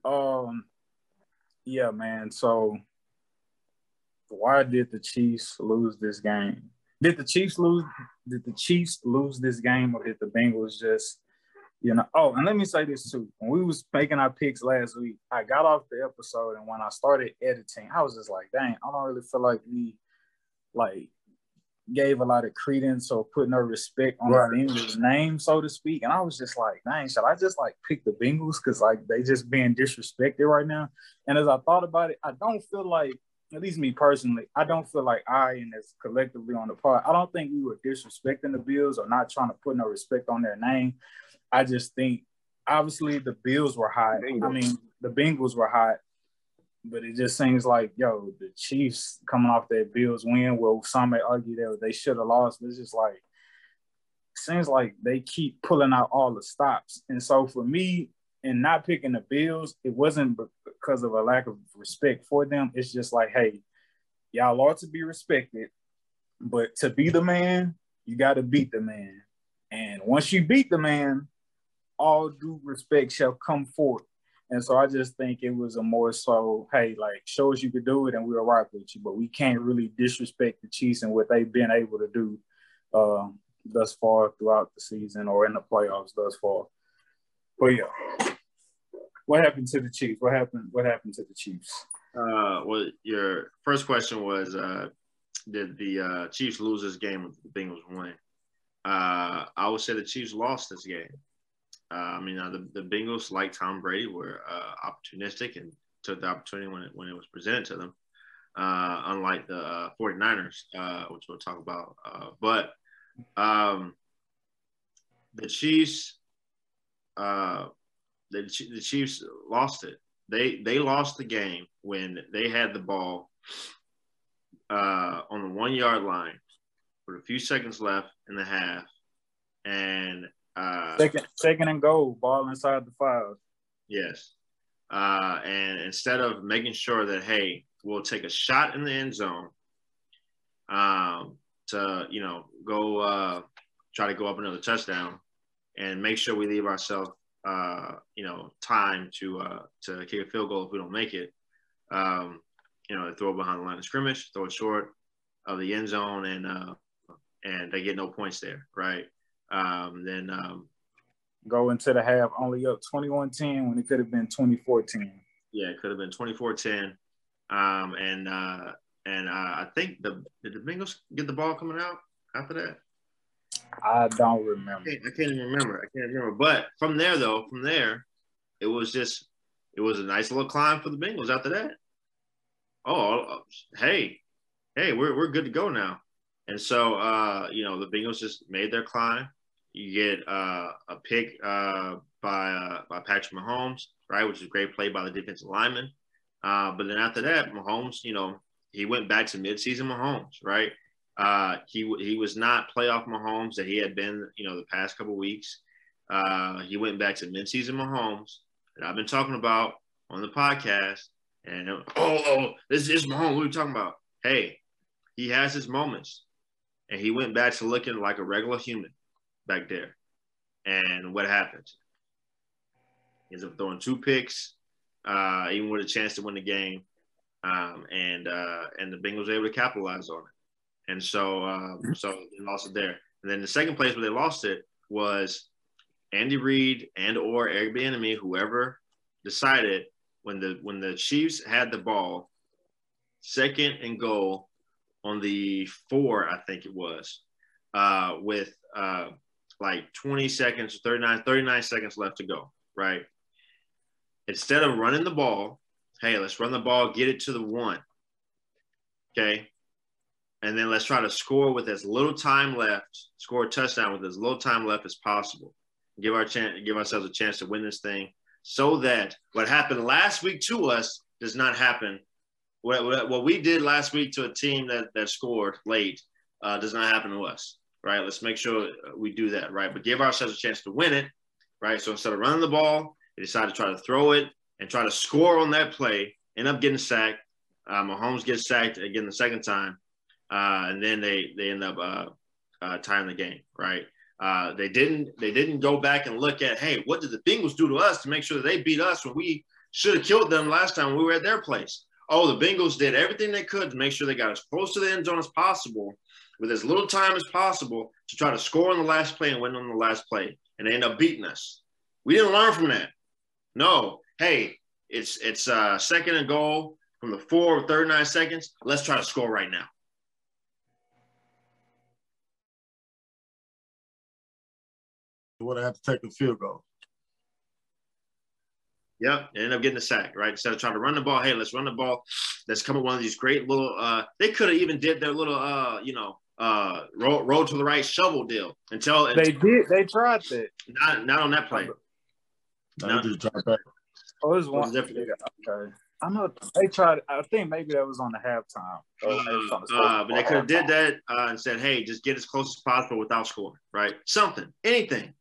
A: Um, yeah, man. So why did the Chiefs lose this game? Did the Chiefs lose? Did the Chiefs lose this game, or did the Bengals just, you know? Oh, and let me say this too. When we was making our picks last week, I got off the episode, and when I started editing, I was just like, "Dang, I don't really feel like we, like, gave a lot of credence or put no respect on right. the Bengals name, so to speak. And I was just like, dang, should I just like pick the Bengals because like they just being disrespected right now? And as I thought about it, I don't feel like, at least me personally, I don't feel like I and as collectively on the part, I don't think we were disrespecting the Bills or not trying to put no respect on their name. I just think obviously the Bills were hot. I mean, the Bengals were hot but it just seems like, yo, the Chiefs coming off that Bills win, well, some may argue that they should have lost, but it's just like, seems like they keep pulling out all the stops. And so for me, in not picking the Bills, it wasn't because of a lack of respect for them. It's just like, hey, y'all ought to be respected, but to be the man, you got to beat the man. And once you beat the man, all due respect shall come forth. And so I just think it was a more so, hey, like show us you could do it and we'll rock with you. But we can't really disrespect the Chiefs and what they've been able to do uh, thus far throughout the season or in the playoffs thus far. But yeah. What happened to the Chiefs? What happened? What happened to the Chiefs?
C: Uh, well, your first question was, uh, did the uh, Chiefs lose this game with the Bengals win? Uh, I would say the Chiefs lost this game. Uh, I mean, uh, the, the Bengals, like Tom Brady, were uh, opportunistic and took the opportunity when it, when it was presented to them, uh, unlike the uh, 49ers, uh, which we'll talk about. Uh, but um, the Chiefs, the, the Chiefs lost it. They they lost the game when they had the ball uh, on the one yard line with a few seconds left in the half, and uh,
A: second, second and goal, ball inside the five.
C: Yes. Uh, and instead of making sure that, hey, we'll take a shot in the end zone um, to, you know, go uh, try to go up another touchdown and make sure we leave ourselves, uh, you know, time to uh, to kick a field goal if we don't make it. Um, you know, throw it behind the line of scrimmage, throw it short of the end zone, and uh, and they get no points there, right? Um, then um,
A: go into the half only up 21-10 when it could have been 24-10.
C: Yeah, it could have been 24-10. Um, and uh, and uh, I think the did the Bengals get the ball coming out after that?
A: I don't remember.
C: I can't, I can't, even remember. I can't remember. But from there, though, from there, it was just it was a nice little climb for the Bengals after that. Oh, hey, hey, we're we're good to go now. And so, uh, you know, the Bengals just made their climb. You get uh, a pick uh, by uh, by Patrick Mahomes, right, which is a great play by the defensive lineman. Uh, but then after that, Mahomes, you know, he went back to midseason Mahomes, right? Uh, he he was not playoff Mahomes that he had been, you know, the past couple weeks. Uh, he went back to midseason Mahomes that I've been talking about on the podcast, And oh, oh, this is Mahomes. What are you talking about? Hey, he has his moments, and he went back to looking like a regular human back there. And what happened? He ends up throwing two picks, uh, even with a chance to win the game, um, and uh, and the Bengals were able to capitalize on it. And so, um, so they lost it there. And then the second place where they lost it was Andy Reid and or Eric Bieniemy, whoever decided when the when the Chiefs had the ball, second and goal on the four, I think it was, uh, with uh, like 20 seconds, 39, 39 seconds left to go, right? Instead of running the ball, hey, let's run the ball, get it to the one. Okay. And then let's try to score with as little time left, score a touchdown with as little time left as possible. Give our chance, give ourselves a chance to win this thing so that what happened last week to us does not happen. What, what we did last week to a team that, that scored late uh, does not happen to us, right? Let's make sure we do that, right? But give ourselves a chance to win it, right? So instead of running the ball, they decide to try to throw it and try to score on that play, end up getting sacked. Uh, Mahomes gets sacked again the second time, uh, and then they they end up uh, uh, tying the game. Right? Uh, they didn't they didn't go back and look at hey what did the Bengals do to us to make sure that they beat us when we should have killed them last time we were at their place. Oh, the Bengals did everything they could to make sure they got as close to the end zone as possible with as little time as possible to try to score on the last play and win on the last play, and they end up beating us. We didn't learn from that. No, hey, it's it's uh, second and goal from the four or 39 seconds. Let's try to score right now.
D: Would have to take a field goal.
C: Yep, and end up getting a sack, right? Instead of trying to run the ball, hey, let's run the ball. Let's come up with one of these great little. Uh, they could have even did their little, uh, you know, uh, roll, roll to the right shovel deal until
A: they did. They tried that.
C: Not not on that play.
D: No, just drop back.
A: Oh, it was one. Okay. I know they tried. I think maybe that was on the halftime.
C: Uh, uh, but they could have did that uh, and said, "Hey, just get as close as possible without scoring." Right? Something, anything.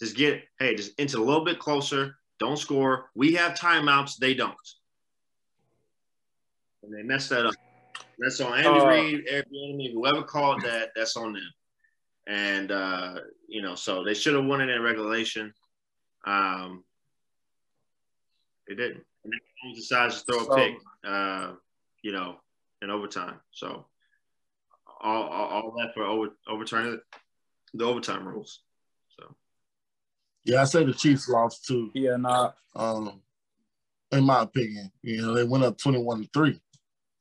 C: Just get hey, just inch a little bit closer. Don't score. We have timeouts. They don't. And they messed that up. That's on Andy uh, Reid, Airbnb, whoever called that. That's on them. And uh, you know, so they should have won it in regulation. Um, they didn't. And then decides to throw so, a pick, uh, you know, in overtime. So all, all, all that for over, overturning the overtime rules.
D: Yeah, I say the Chiefs lost too.
A: Yeah, not
D: um, in my opinion. You know, they went up twenty-one to three.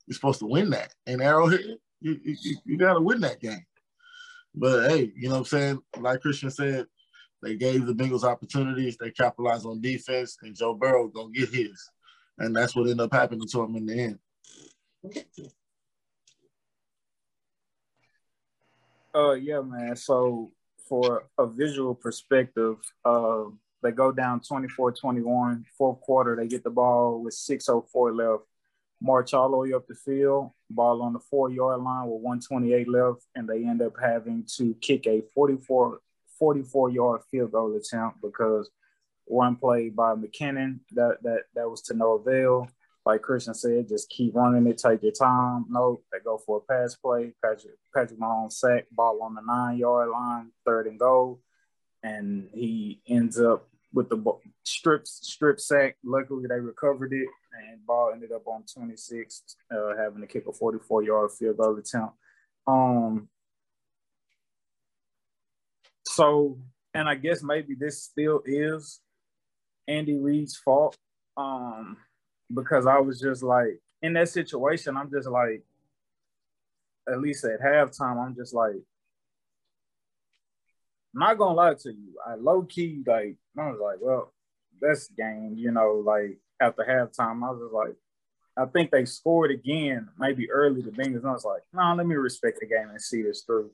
D: You're supposed to win that. And Arrowhead, you, you, you got to win that game. But hey, you know what I'm saying? Like Christian said, they gave the Bengals opportunities. They capitalized on defense, and Joe Burrow gonna get his, and that's what ended up happening to him in the end.
A: Uh, yeah, man. So for a visual perspective, uh, they go down 24-21, fourth quarter. They get the ball with 6:04 left. March all the way up the field, ball on the four yard line with 128 left, and they end up having to kick a 44 44 yard field goal attempt because one play by McKinnon that that that was to no avail. Like Christian said, just keep running it, take your time. No, they go for a pass play. Patrick Patrick Mahomes sack ball on the nine yard line, third and goal, and he ends up with the strip strip sack. Luckily, they recovered it, and ball ended up on 26, uh, having to kick a 44 yard field goal attempt. Um, so, and I guess maybe this still is Andy Reid's fault. Um, because I was just like in that situation, I'm just like, at least at halftime, I'm just like, I'm not gonna lie to you. I low key like I was like, well, that's game, you know, like after halftime, I was just like, I think they scored again, maybe early the Bengals. I was like, no, nah, let me respect the game and see this through.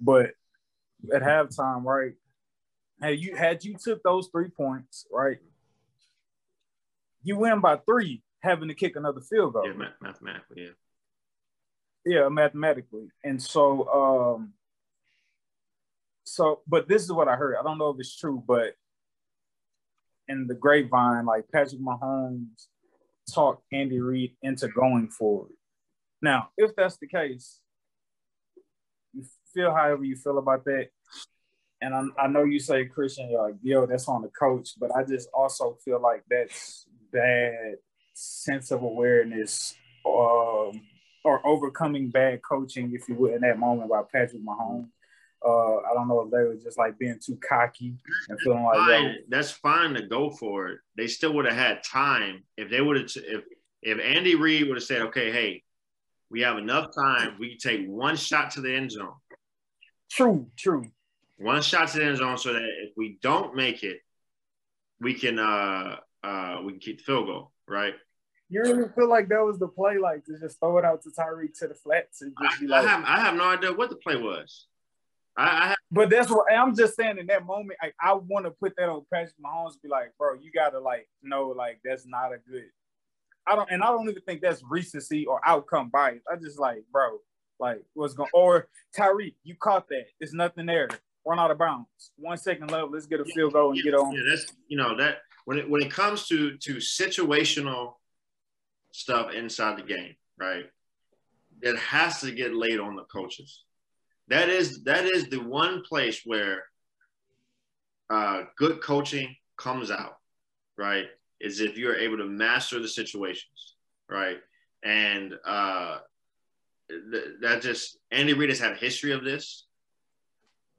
A: But at halftime, right? Had you had you took those three points, right? You win by three, having to kick another field goal.
C: Yeah, mathematically, yeah.
A: Yeah, mathematically. And so um so but this is what I heard. I don't know if it's true, but in the grapevine, like Patrick Mahomes talked Andy Reid into going forward. Now, if that's the case, you feel however you feel about that. And I, I know you say Christian, you're like, yo, that's on the coach, but I just also feel like that's bad sense of awareness um, or overcoming bad coaching, if you would, in that moment by Patrick Mahomes. Uh, I don't know if they were just like being too cocky and feeling like
C: fine. that's fine to go for it. They still would have had time if they would have if if Andy Reid would have said, okay, hey, we have enough time. We can take one shot to the end zone.
A: True, true.
C: One shot to the end zone, so that if we don't make it, we can uh uh we can keep the field goal, right?
A: You really feel like that was the play, like to just throw it out to Tyreek to the flats and just be like,
C: I have I have no idea what the play was. I, I have,
A: but that's what I'm just saying in that moment. I, I want to put that on Patrick Mahomes. Be like, bro, you gotta like know like that's not a good. I don't, and I don't even think that's recency or outcome bias. I just like, bro, like what's going or Tyreek, you caught that. There's nothing there. Run out of bounds. One second left. Let's get a field goal and
C: yeah,
A: get on.
C: Yeah, that's you know that when it when it comes to to situational stuff inside the game, right? It has to get laid on the coaches that is that is the one place where uh, good coaching comes out, right? Is if you're able to master the situations, right? And uh, th- that just Andy Reid has had a history of this.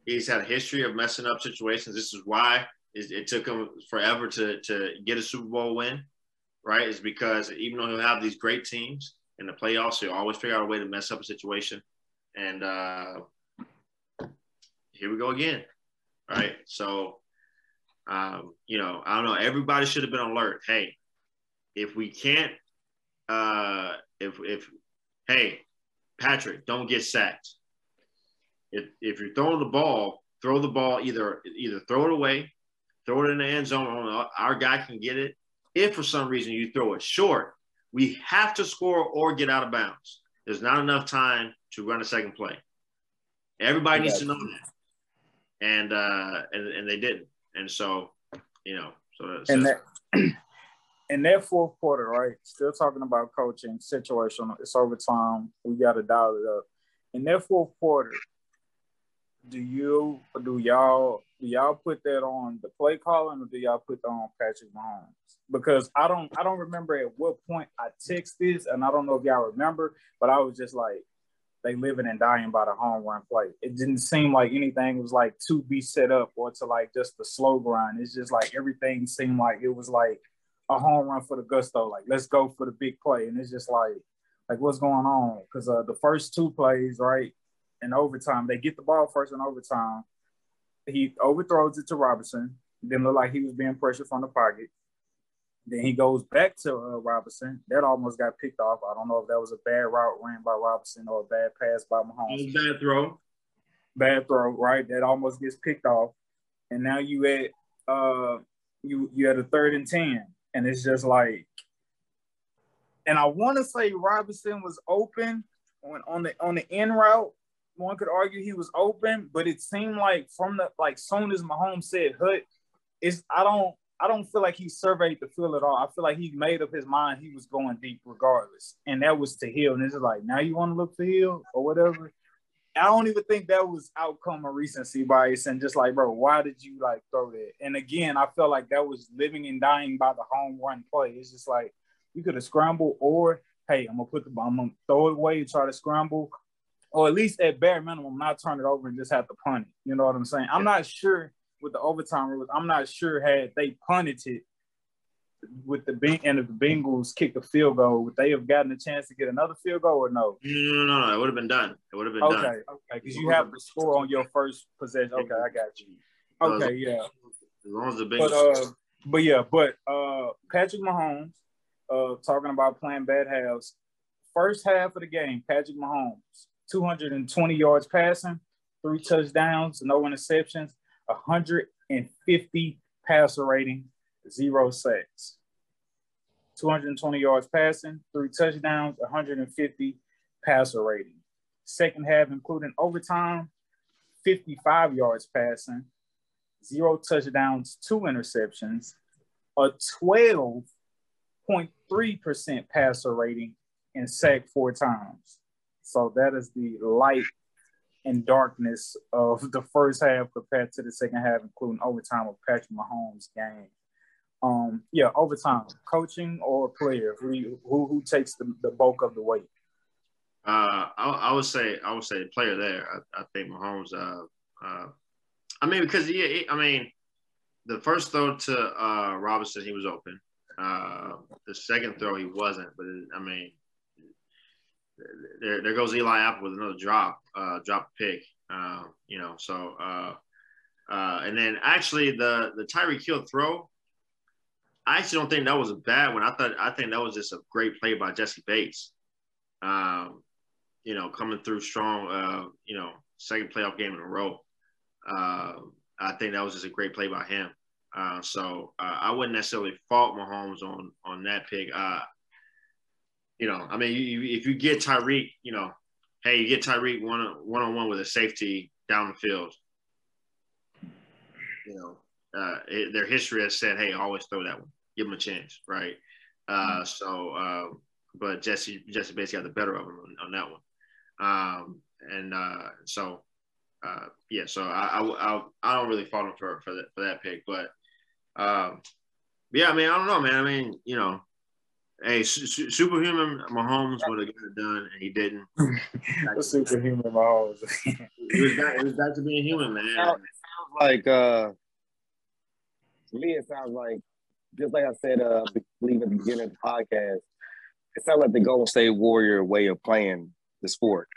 C: He's had a history of messing up situations. This is why it, it took him forever to to get a Super Bowl win, right? Is because even though he'll have these great teams in the playoffs, he'll always figure out a way to mess up a situation. And uh, here we go again. Right. So, um, you know, I don't know. Everybody should have been alert. Hey, if we can't, uh, if, if, hey, Patrick, don't get sacked. If, if you're throwing the ball, throw the ball either, either throw it away, throw it in the end zone. Our guy can get it. If for some reason you throw it short, we have to score or get out of bounds. There's not enough time to run a second play. Everybody needs to know that and uh, and and they didn't. And so, you know, so,
A: so and that [clears throat] in that fourth quarter, right? Still talking about coaching situational. It's overtime. We got to dial it up. In that fourth quarter, do you do y'all do y'all put that on the play calling or do y'all put that on Patrick Mahomes? Because I don't I don't remember at what point I text this, and I don't know if y'all remember, but I was just like, they living and dying by the home run play. It didn't seem like anything was like to be set up or to like just the slow grind. It's just like everything seemed like it was like a home run for the gusto. Like let's go for the big play, and it's just like like what's going on? Because uh, the first two plays, right, in overtime, they get the ball first in overtime. He overthrows it to Robinson. Didn't look like he was being pressured from the pocket. Then he goes back to uh, Robinson. That almost got picked off. I don't know if that was a bad route ran by Robinson or a bad pass by Mahomes.
C: Bad throw.
A: Bad throw, right? That almost gets picked off. And now you at uh you you at a third and ten. And it's just like and I want to say Robinson was open on, on the on the end route. One could argue he was open, but it seemed like from the like soon as Mahomes said hut, it's I don't I don't feel like he surveyed the field at all. I feel like he made up his mind he was going deep regardless. And that was to Hill. And it's like, now you want to look for Hill or whatever. I don't even think that was outcome of recency bias. And just like, bro, why did you like throw that? And again, I felt like that was living and dying by the home run play. It's just like you could have scrambled or hey, I'm gonna put the I'm gonna throw it away, and try to scramble, or at least at bare minimum, not turn it over and just have to punt it. You know what I'm saying? I'm not sure with the overtime rules, I'm not sure had they punted it with the and if the Bengals kicked a field goal, would they have gotten a chance to get another field goal or no?
C: No, no, no, no. it would have been done. It would have been
A: okay,
C: done.
A: Okay, okay, because you have the score on your first possession. Okay, I got you. Okay, yeah.
C: As long as the
A: Bengals. But, uh, but yeah, but uh, Patrick Mahomes, uh, talking about playing bad halves. First half of the game, Patrick Mahomes, 220 yards passing, three touchdowns, no interceptions. 150 passer rating, zero sacks. 220 yards passing, three touchdowns, 150 passer rating. Second half, including overtime, 55 yards passing, zero touchdowns, two interceptions, a 12 0.3% passer rating and sacked four times. So that is the light and darkness of the first half compared to the second half, including overtime of Patrick Mahomes' game. Um, yeah, overtime, coaching or player, who who, who takes the, the bulk of the weight?
C: Uh, I, I, would say I would say the player there. I, I think Mahomes. Uh, uh, I mean, because yeah, I mean, the first throw to uh, Robinson, he was open. Uh, the second throw, he wasn't. But I mean, there, there goes Eli Apple with another drop, uh, drop pick. Uh, you know, so uh, uh, and then actually the the Tyreek Hill throw, I actually don't think that was a bad one. I thought I think that was just a great play by Jessie Bates. Um, you know, coming through strong. Uh, you know, second playoff game in a row. Uh, I think that was just a great play by him. Uh, so uh, I wouldn't necessarily fault Mahomes on on that pick. Uh, you know, I mean, you, if you get Tyreek, you know, hey, you get Tyreek one one on one with a safety down the field. You know, uh, it, their history has said, hey, always throw that one, give him a chance, right? Uh, so, uh, but Jessie Jessie basically got the better of him on, on that one, um, and uh, so uh, yeah, so I, I, I don't really fault him for for that for that pick, but um, yeah, I mean, I don't know, man. I mean, you know, hey, su- superhuman Mahomes would have got it done, and he didn't. [laughs]
A: superhuman Mahomes.
C: it was back. It was back to being human, man. It
B: sounds like uh, to me, it sounds like just like I said, uh, believe at the beginning of the podcast, it sounds like the Golden State Warrior way of playing the sport,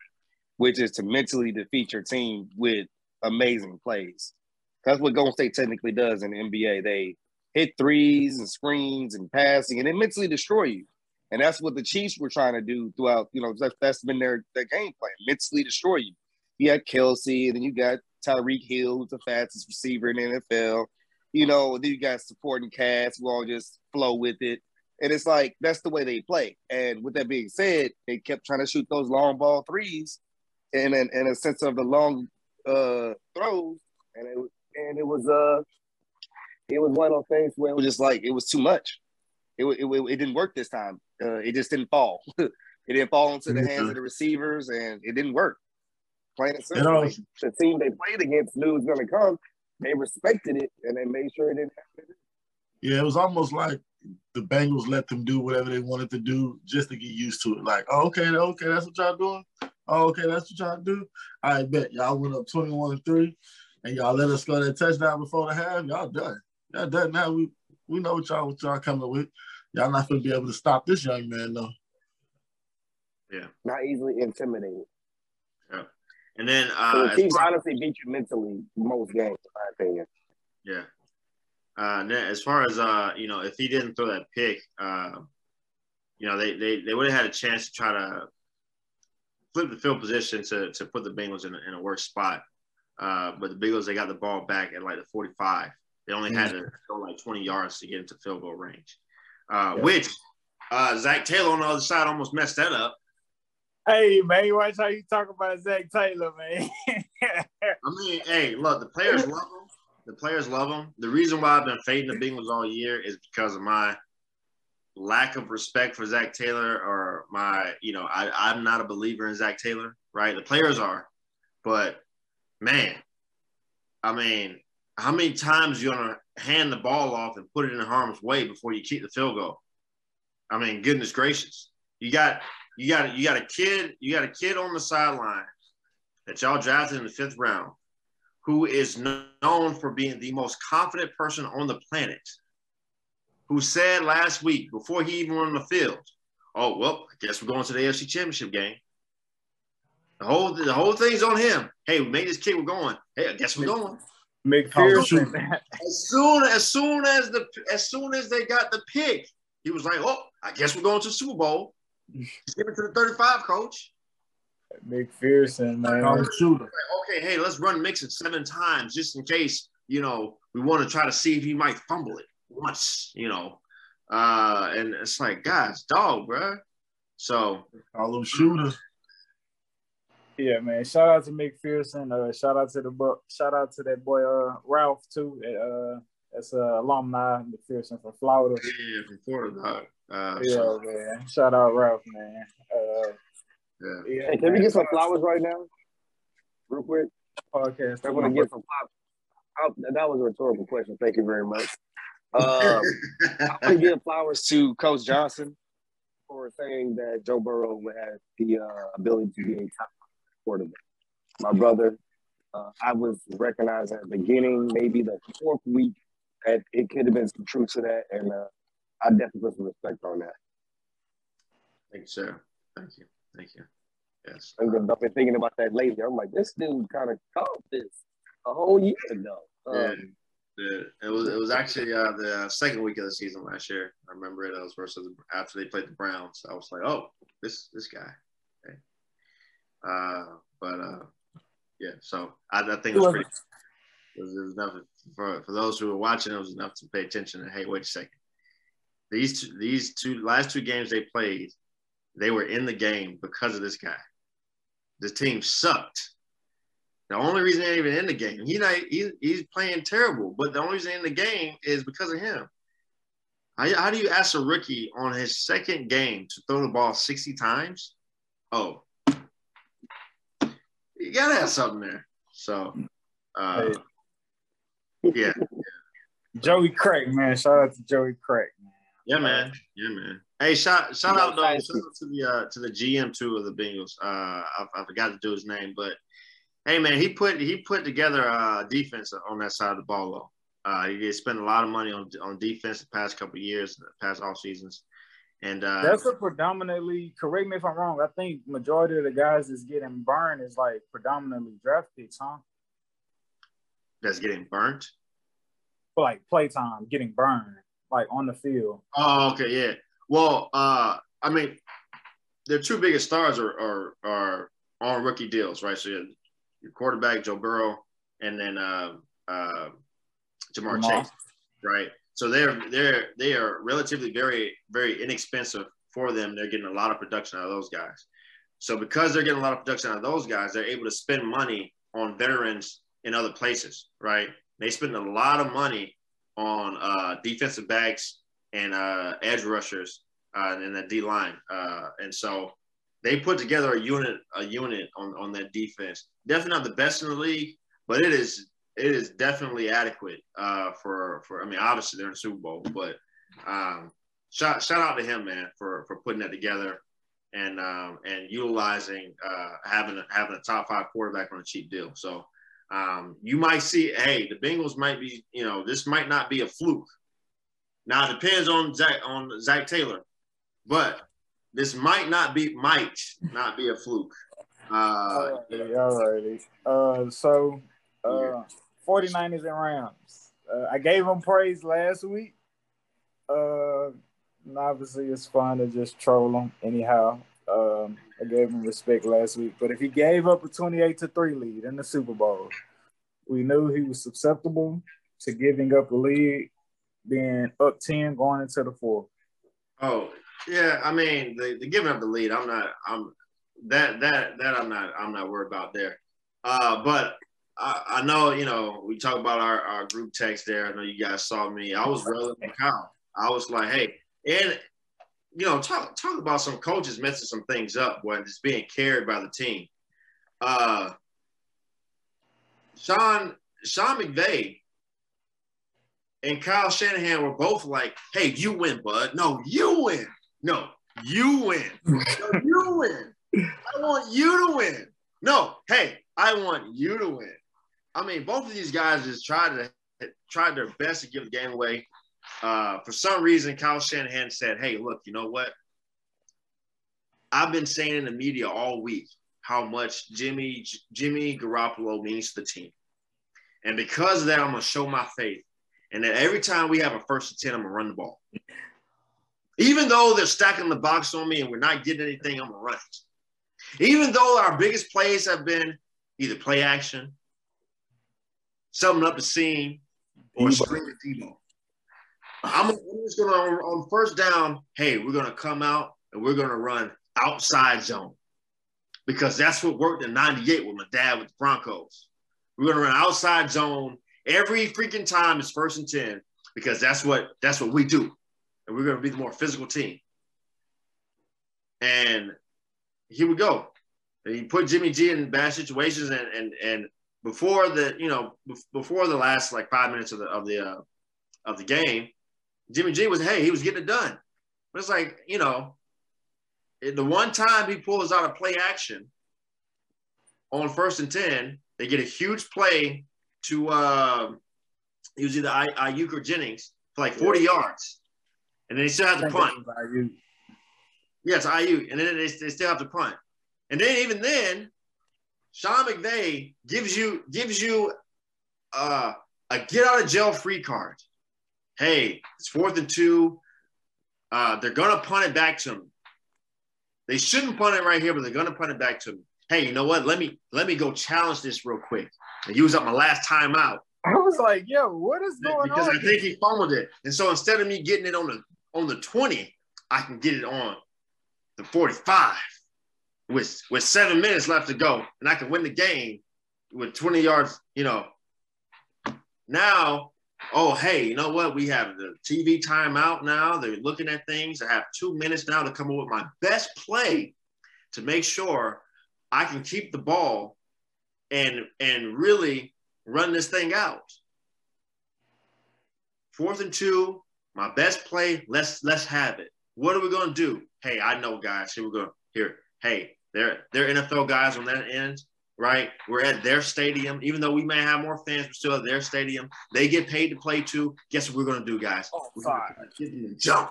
B: which is to mentally defeat your team with amazing plays. That's what Golden State technically does in the NBA. They hit threes and screens and passing, and it mentally destroy you. And that's what the Chiefs were trying to do throughout. You know, that's, that's been their their game plan: mentally destroy you. You got Kelce, and then you got Tyreek Hill, who's the fastest receiver in the NFL. You know, then you got supporting cast who all just flow with it. And it's like that's the way they play. And with that being said, they kept trying to shoot those long ball threes, and in, in a sense of the long uh, throws, and it and it was uh it was one of those things where it was just like it was too much. It it, it, it didn't work this time. Uh, it just didn't fall. [laughs] it didn't fall into the hands of the receivers, and it didn't work. Plain and simple. You know, the team they played against knew was going to come. They respected it, and they made sure it didn't happen.
D: Yeah, it was almost like the Bengals let them do whatever they wanted to do just to get used to it. Like, oh, okay, okay, that's what y'all doing. Oh, okay, that's what y'all do. I bet y'all went up 21 3 and y'all let us score that touchdown before the half. Y'all done. Yeah, that now we we know what y'all what y'all coming with. Y'all not gonna be able to stop this young man though.
C: Yeah.
B: Not easily intimidated.
C: Yeah. And then uh
B: so the Chiefs honestly beat you mentally most games, in my opinion.
C: Yeah. Uh, as far as uh, you know, if he didn't throw that pick, uh, you know, they they, they would have had a chance to try to flip the field position to to put the Bengals in a, in a worse spot. Uh, but the Bengals they got the ball back at like the 45. They only had to go like 20 yards to get into field goal range, uh, yeah. which uh, Zac Taylor on the other side almost messed that up.
A: Hey man, watch how you talk about Zac Taylor, man. [laughs]
C: I mean, hey, look, the players love him. The players love him. The reason why I've been fading the Bengals all year is because of my lack of respect for Zac Taylor, or my, you know, I, I'm not a believer in Zac Taylor, right? The players are, but man, I mean, how many times you gonna hand the ball off and put it in harm's way before you keep the field goal? I mean, goodness gracious, you got you got you got a kid you got a kid on the sideline that y'all drafted in the fifth round, who is known for being the most confident person on the planet, who said last week before he even went on the field, "Oh well, I guess we're going to the AFC Championship game." The whole the whole thing's on him. Hey, we made this kid. We're going. Hey, I guess we're going.
A: McPherson.
C: as soon as soon as the as soon as they got the pick, he was like, "Oh, I guess we're going to the Super Bowl." Give it to the 35, coach.
A: McPherson, man.
C: Okay, hey, let's run Mixon seven times just in case, you know, we want to try to see if he might fumble it once, you know. Uh, and it's like, guys, dog, bro. So,
D: all them shooters.
A: Yeah, man. Shout out to McPherson. Uh, shout out to the book. Shout out to that boy uh, Ralph too uh, That's a alumni McPherson from Florida.
C: Yeah, from Florida. Uh,
A: Yeah,
C: so,
A: man. Shout out Ralph, man. Uh,
C: yeah.
A: yeah,
B: Hey, can we get some flowers right now? Real quick.
A: podcast?
B: I want to get some flowers. Oh, that was a rhetorical question. Thank you very much. Um, I want to give flowers to Coach Johnson for saying that Joe Burrow would have the uh, ability to be a top quarterback. My brother, uh, I was recognized at the beginning, maybe the fourth week, that it could have been some truth to that, and uh, I definitely put some respect on that.
C: Thank you, sir. Thank you. Thank you. Yes.
B: I've been thinking about that lately. I'm like, this dude kind of caught this a whole year ago.
C: Yeah.
B: Um,
C: The, it was it was actually uh, the second week of the season last year. I remember it. I was versus after they played the Browns. I was like, oh, this this guy. Okay. Uh, but uh, yeah. So I, I think it was pretty. It was, it was enough for for those who were watching. It was enough to pay attention. And hey, wait a second. These two, these two last two games they played, they were in the game because of this guy. The team sucked. The only reason they're even in the game, he not he, he's playing terrible, but the only reason in the game is because of him. How, how do you ask a rookie on his second game to throw the ball 60 times? Oh, you gotta have something there. So, uh, yeah, [laughs]
A: Joey Craig, man. Shout out to Joey Craig, man.
C: yeah, man, yeah, man. Hey, shout shout out though shout out to the uh, to the GM too of the Bengals. Uh, I, I forgot to do his name, but hey, man, he put he put together a defense on that side of the ball. Though. Uh, he spent a lot of money on on defense the past couple of years, past off seasons, and uh,
A: That's a predominantly. Correct me if I'm wrong. I think majority of the guys that's getting burned is like predominantly draft picks, huh?
C: that's getting burnt.
A: For like playtime, getting burned, like on the field.
C: Oh, okay, yeah. Well, uh, I mean, their two biggest stars are are, are on rookie deals, right? So your, your quarterback Joe Burrow, and then uh, uh, Ja'Marr
A: Lamar.
C: Chase, right? So they're they're they are relatively very very inexpensive for them. They're getting a lot of production out of those guys. So because they're getting a lot of production out of those guys, they're able to spend money on veterans in other places, right? They spend a lot of money on uh, defensive backs and uh, edge rushers uh, in the D line, uh, and so they put together a unit a unit on, on that defense. Definitely not the best in the league, but it is it is definitely adequate uh, for for. I mean, obviously they're in the Super Bowl, but um, shout shout out to him, man, for for putting that together and um, and utilizing uh, having a, having a top five quarterback on a cheap deal. So um, you might see, hey, the Bengals might be, you know, this might not be a fluke. Now it depends on Zac on Zac Taylor, but this might not be might not be a fluke. Uh,
A: Alrighty, alrighty. Uh, so, uh, 49ers and Rams. Uh, I gave them praise last week. Uh, and obviously, it's fun to just troll them anyhow. Um, I gave him respect last week, but if he gave up a 28 to 3 lead in the Super Bowl, we knew he was susceptible to giving up a lead, being up 10 going into the fourth.
C: Oh yeah, I mean the, the giving up the lead. I'm not. I'm that that that I'm not. I'm not worried about there. Uh, but I, I know you know we talk about our, our group text there. I know you guys saw me. I was on Kyle. I was like, hey, and you know talk talk about some coaches messing some things up when it's being carried by the team. Uh, Sean Sean McVay and Kyle Shanahan were both like, hey, you win, bud. No, you win. No, you win. No, you win. I want you to win. No, hey, I want you to win. I mean, both of these guys just tried to tried their best to give the game away. Uh, for some reason, Kyle Shanahan said, hey, look, you know what? I've been saying in the media all week how much Jimmy Jimmy Garoppolo means to the team. And because of that, I'm gonna show my faith. And that every time we have a first and 10, I'm gonna run the ball. Even though they're stacking the box on me and we're not getting anything, I'm gonna run it. Even though our biggest plays have been either play action, summing up the seam, or screen Deebo. I'm, I'm just gonna on, on first down, hey, we're gonna come out and we're gonna run outside zone. Because that's what worked in 98 with my dad with the Broncos. We're gonna run outside zone every freaking time it's first and 10. because that's what that's what we do, and we're going to be the more physical team. And here we go. And he put Jimmy G in bad situations, and and and before the you know before the last like five minutes of the of the uh, of the game, Jimmy G was hey he was getting it done, but it's like you know the one time he pulls out a play action on first and ten, they get a huge play to uh, he was either I, Aiyuk or Jennings for like 40 yards. And then they still have to punt. Yeah, it's Aiyuk. And then they, they still have to punt. And then even then, Sean McVay gives you gives you uh, a get out of jail free card. Hey, it's fourth and two. Uh, they're gonna punt it back to him. They shouldn't punt it right here, but they're gonna punt it back to him. Hey, you know what? Let me let me go challenge this real quick. And use up my last time out.
A: I was like, yo, what is going
C: because
A: on?
C: Because I think he fumbled it. And so instead of me getting it on the on the 20, I can get it on the 45 with with seven minutes left to go. And I can win the game with 20 yards, you know. Now, oh hey, you know what? We have the TV timeout now. They're looking at things. I have two minutes now to come up with my best play to make sure I can keep the ball and and really run this thing out. Fourth and two, my best play. Let's let's have it. What are we gonna do? Hey, I know, guys. Here we go. Here, hey, they're they're NFL guys on that end, right? We're at their stadium. Even though we may have more fans, we're still at their stadium. They get paid to play too. Guess what we're gonna do, guys?
A: Oh,
C: we're
A: gonna
C: get them to jump.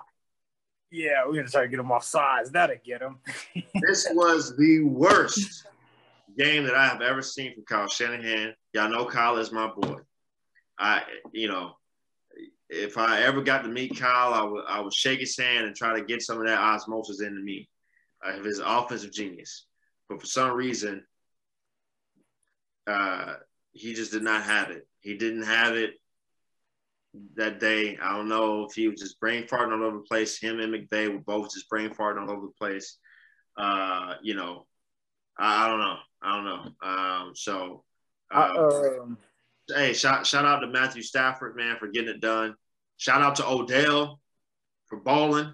A: Yeah, we're gonna try to get them off sides. That'll get them. [laughs]
C: this was the worst game that I have ever seen from Kyle Shanahan. Y'all know Kyle is my boy. I, you know, if I ever got to meet Kyle, I would I would shake his hand and try to get some of that osmosis into me of his offensive genius. But for some reason, uh, he just did not have it. He didn't have it that day. I don't know if he was just brain farting all over the place. Him and McVay were both just brain farting all over the place. Uh, you know, I, I don't know. I don't know. Um, so, uh, hey, shout shout out to Matthew Stafford, man, for getting it done. Shout out to Odell for balling.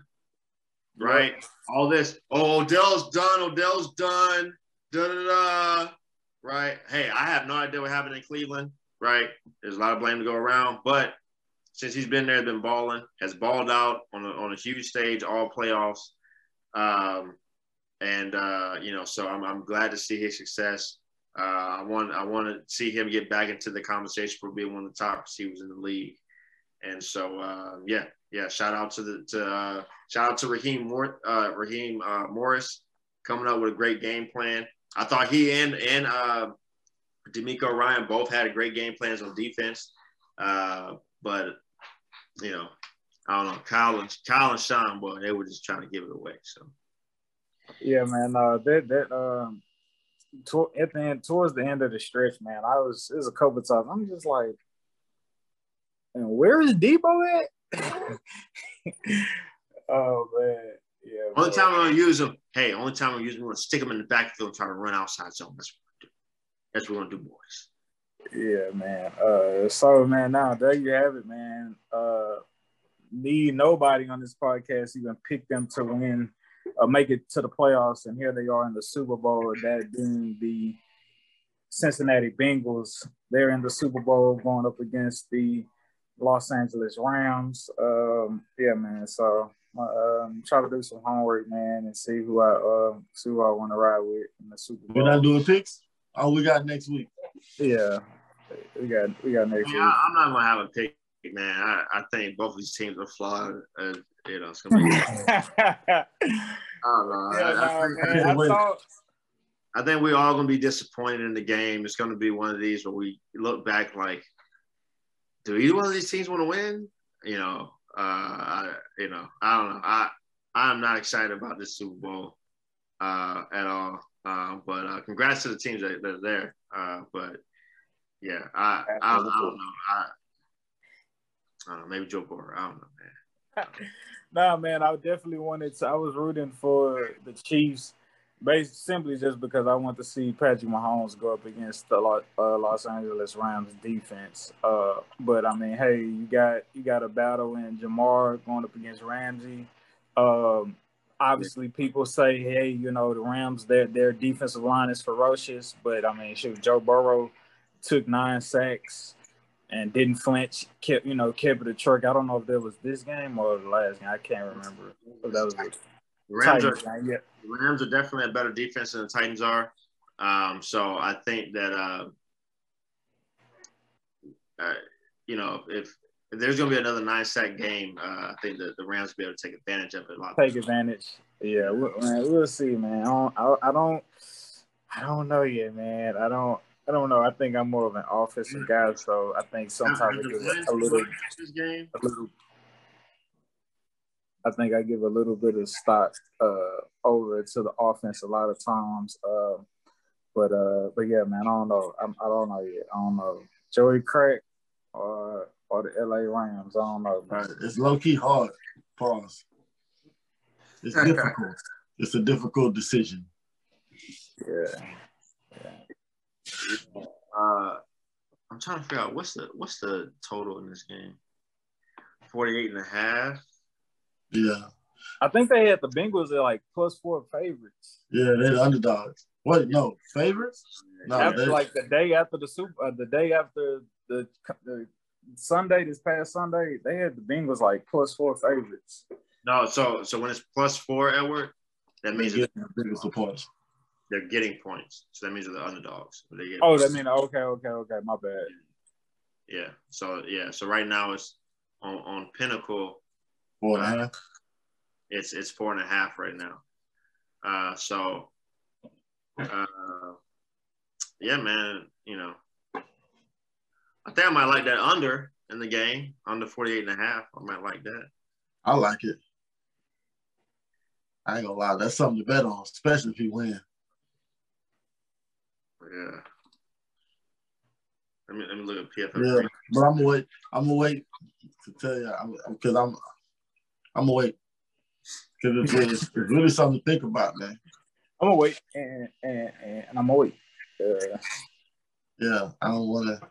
C: Right, all this. Oh, Odell's done. Odell's done. Da da da. Right. Hey, I have no idea what happened in Cleveland. Right. There's a lot of blame to go around, but since he's been there, been balling, has balled out on a, on a huge stage, all playoffs. Um, and uh, you know, so I'm, I'm glad to see his success. Uh, I want I want to see him get back into the conversation for being one of the top receivers in the league. And so uh, yeah, yeah. Shout out to the to uh, shout out to Raheem Mor- uh, Raheem uh, Morris coming up with a great game plan. I thought he and and uh, DeMeco Ryan both had great game plans on defense, uh, but you know, I don't know. Kyle and Kyle and Sean, boy, they were just trying to give it away. So.
A: Yeah, man. Uh, that that um, to, at the end, towards the end of the stretch, man, I was it was a couple times. I'm just like, and where is Deebo at? [laughs] oh man, yeah.
C: Only man. time I'm gonna use them. hey, only time I'm gonna use him, I'm gonna stick them in the backfield and try to run outside zone. That's what we're do. That's what we're gonna do, boys.
A: Yeah, man. Uh, so man, now there you have it, man. Uh, need nobody on this podcast even pick them to win uh, make it to the playoffs, and here they are in the Super Bowl. That being the Cincinnati Bengals. They're in the Super Bowl going up against the Los Angeles Rams. Um, yeah, man. So um, try to do some homework, man, and see who I uh, see who I want to ride with in the Super Bowl.
D: We're not doing picks. Oh, we got next week.
A: Yeah, we got we got next
C: yeah,
A: week.
C: I'm not gonna have a pick, man. I, I think both of these teams are flawed. Uh, you know, it's gonna be. [laughs] I don't know. Yeah, I, I, think, I, thought, I think we're all gonna be disappointed in the game. It's gonna be one of these where we look back like, do either one of these teams want to win? You know, uh, I, you know, I don't know. I I'm not excited about this Super Bowl uh, at all. Uh, but uh, congrats to the teams that, that are there. Uh, but yeah, I, I, I, don't know. I, I don't know. Maybe Joe Burrow. I don't know, man. [laughs]
A: nah, man, I definitely wanted to. I was rooting for the Chiefs based simply just because I want to see Patrick Mahomes go up against the uh, Los Angeles Rams defense. Uh, but I mean, hey, you got you got a battle in Ja'Marr going up against Ramsey. Um, obviously, people say, hey, you know, the Rams their their defensive line is ferocious, but I mean, shoot, Joe Burrow took nine sacks and didn't flinch. Kept you know kept it a trick. I don't know if that was this game or the last game. I can't remember. That was it.
C: Rams are, yeah. Rams are definitely a better defense than the Titans are. Um, so I think that uh, uh, you know if, if there's going to be another nine sack game, uh, I think that the Rams will be able to take advantage of it. A lot.
A: Take advantage. Yeah, we'll, man, we'll see, man. I don't, I, I don't, I don't know yet, man. I don't. I don't know. I think I'm more of an offensive guy, so I think sometimes it gives a little, a little I think I give a little bit of stock uh, over to the offense a lot of times. Uh, but uh, but yeah, man, I don't know. I, I don't know yet. I don't know. Joey Crack or or the LA Rams. I don't know.
D: Right. It's low key hard. Pause. It's [laughs] difficult. it's a difficult decision.
A: Yeah.
C: yeah. Uh, I'm trying to figure out what's the what's the total in this game. 48 and a half.
D: Yeah.
A: I think they had the Bengals at like plus four favorites.
D: Yeah, they're the underdogs. What? No favorites?
A: No, after, like the day after the super, uh, the day after the, the Sunday, this past Sunday, they had the Bengals like plus four favorites.
C: No, so so when it's plus four, Edward, that means they're
D: getting the points.
C: They're getting points, so that means they're the underdogs. They
A: oh, that means okay, okay, okay. My bad.
C: Yeah. So yeah. So right now it's on on Pinnacle
D: Four and a half.
C: It's it's four and a half right now. Uh, so, uh, yeah, man, you know, I think I might like that under in the game, under 48 and a half. I might like that.
D: I like it. I ain't gonna lie, that's something to bet on, especially if he win.
C: Yeah. Let me, let me look at PFF.
D: Yeah, but I'm gonna wait. I'm gonna wait to tell you because I'm I'm gonna wait because it's, really, it's really something to think about, man.
A: I'm gonna wait and and, and I'm gonna wait. Uh,
D: yeah, I don't want to.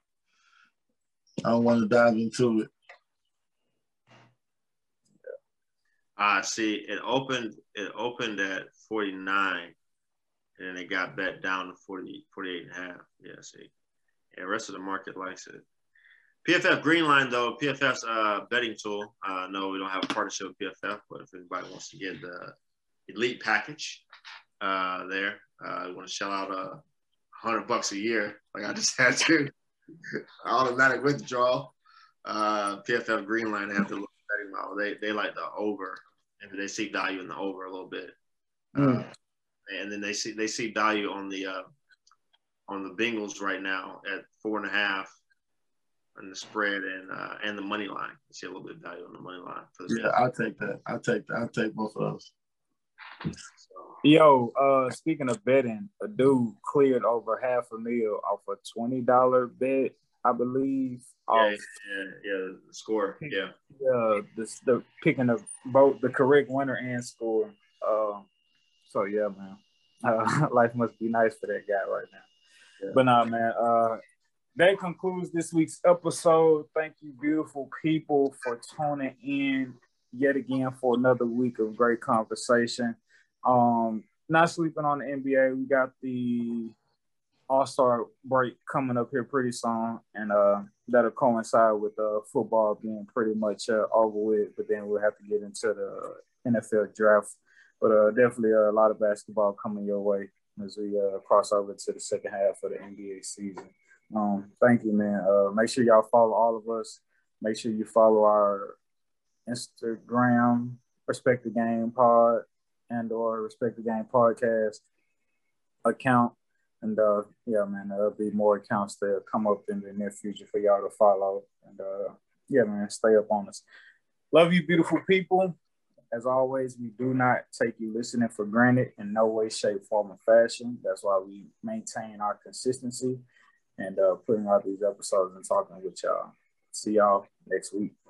D: I don't want to dive into it.
C: I uh, see. It opened. It opened at 49, and then it got bet down to 40, 48 and a half. Yeah, see. Yeah, the rest of the market likes it. PFF Greenline though, PFF's uh, betting tool. Uh, no, we don't have a partnership with PFF, but if anybody wants to get the elite package uh, there, uh, want to shell out a hundred bucks a year, like I just had to, [laughs] automatic withdrawal. Uh, PFF Greenline have the little betting model. They they like the over, and they see value in the over a little bit. Mm. And then they see they see value on the uh, on the Bengals right now at four and a half and the spread and uh, and the money line. You see a little bit of value on the money line.
D: For the yeah, I'll take that. I'll take that. I'll take both of those.
A: Yo, uh, speaking of betting, a dude cleared over half a meal off a twenty dollar bet, I believe.
C: Yeah, off, yeah, yeah, the score, yeah,
A: yeah, the, the picking of both the correct winner and score. Uh, so yeah, man, uh, [laughs] life must be nice for that guy right now. Yeah. But nah, man, uh, that concludes this week's episode. Thank you, beautiful people, for tuning in yet again for another week of great conversation. Um, not sleeping on the NBA. We got the All Star break coming up here pretty soon, and uh, that'll coincide with uh, football being pretty much uh, over with. But then we'll have to get into the NFL draft. But uh, definitely a lot of basketball coming your way as we uh, cross over to the second half of the NBA season. Um, thank you, man. Uh, make sure y'all follow all of us. Make sure you follow our Instagram, Respect the Game Pod, and or Respect the Game Podcast account. And uh, yeah, man, there'll be more accounts that come up in the near future for y'all to follow. And uh, yeah, man, stay up on us. Love you, beautiful people. As always, we do not take you listening for granted in no way, shape, form, or fashion. That's why we maintain our consistency and uh, putting out these episodes and talking with y'all. See y'all next week.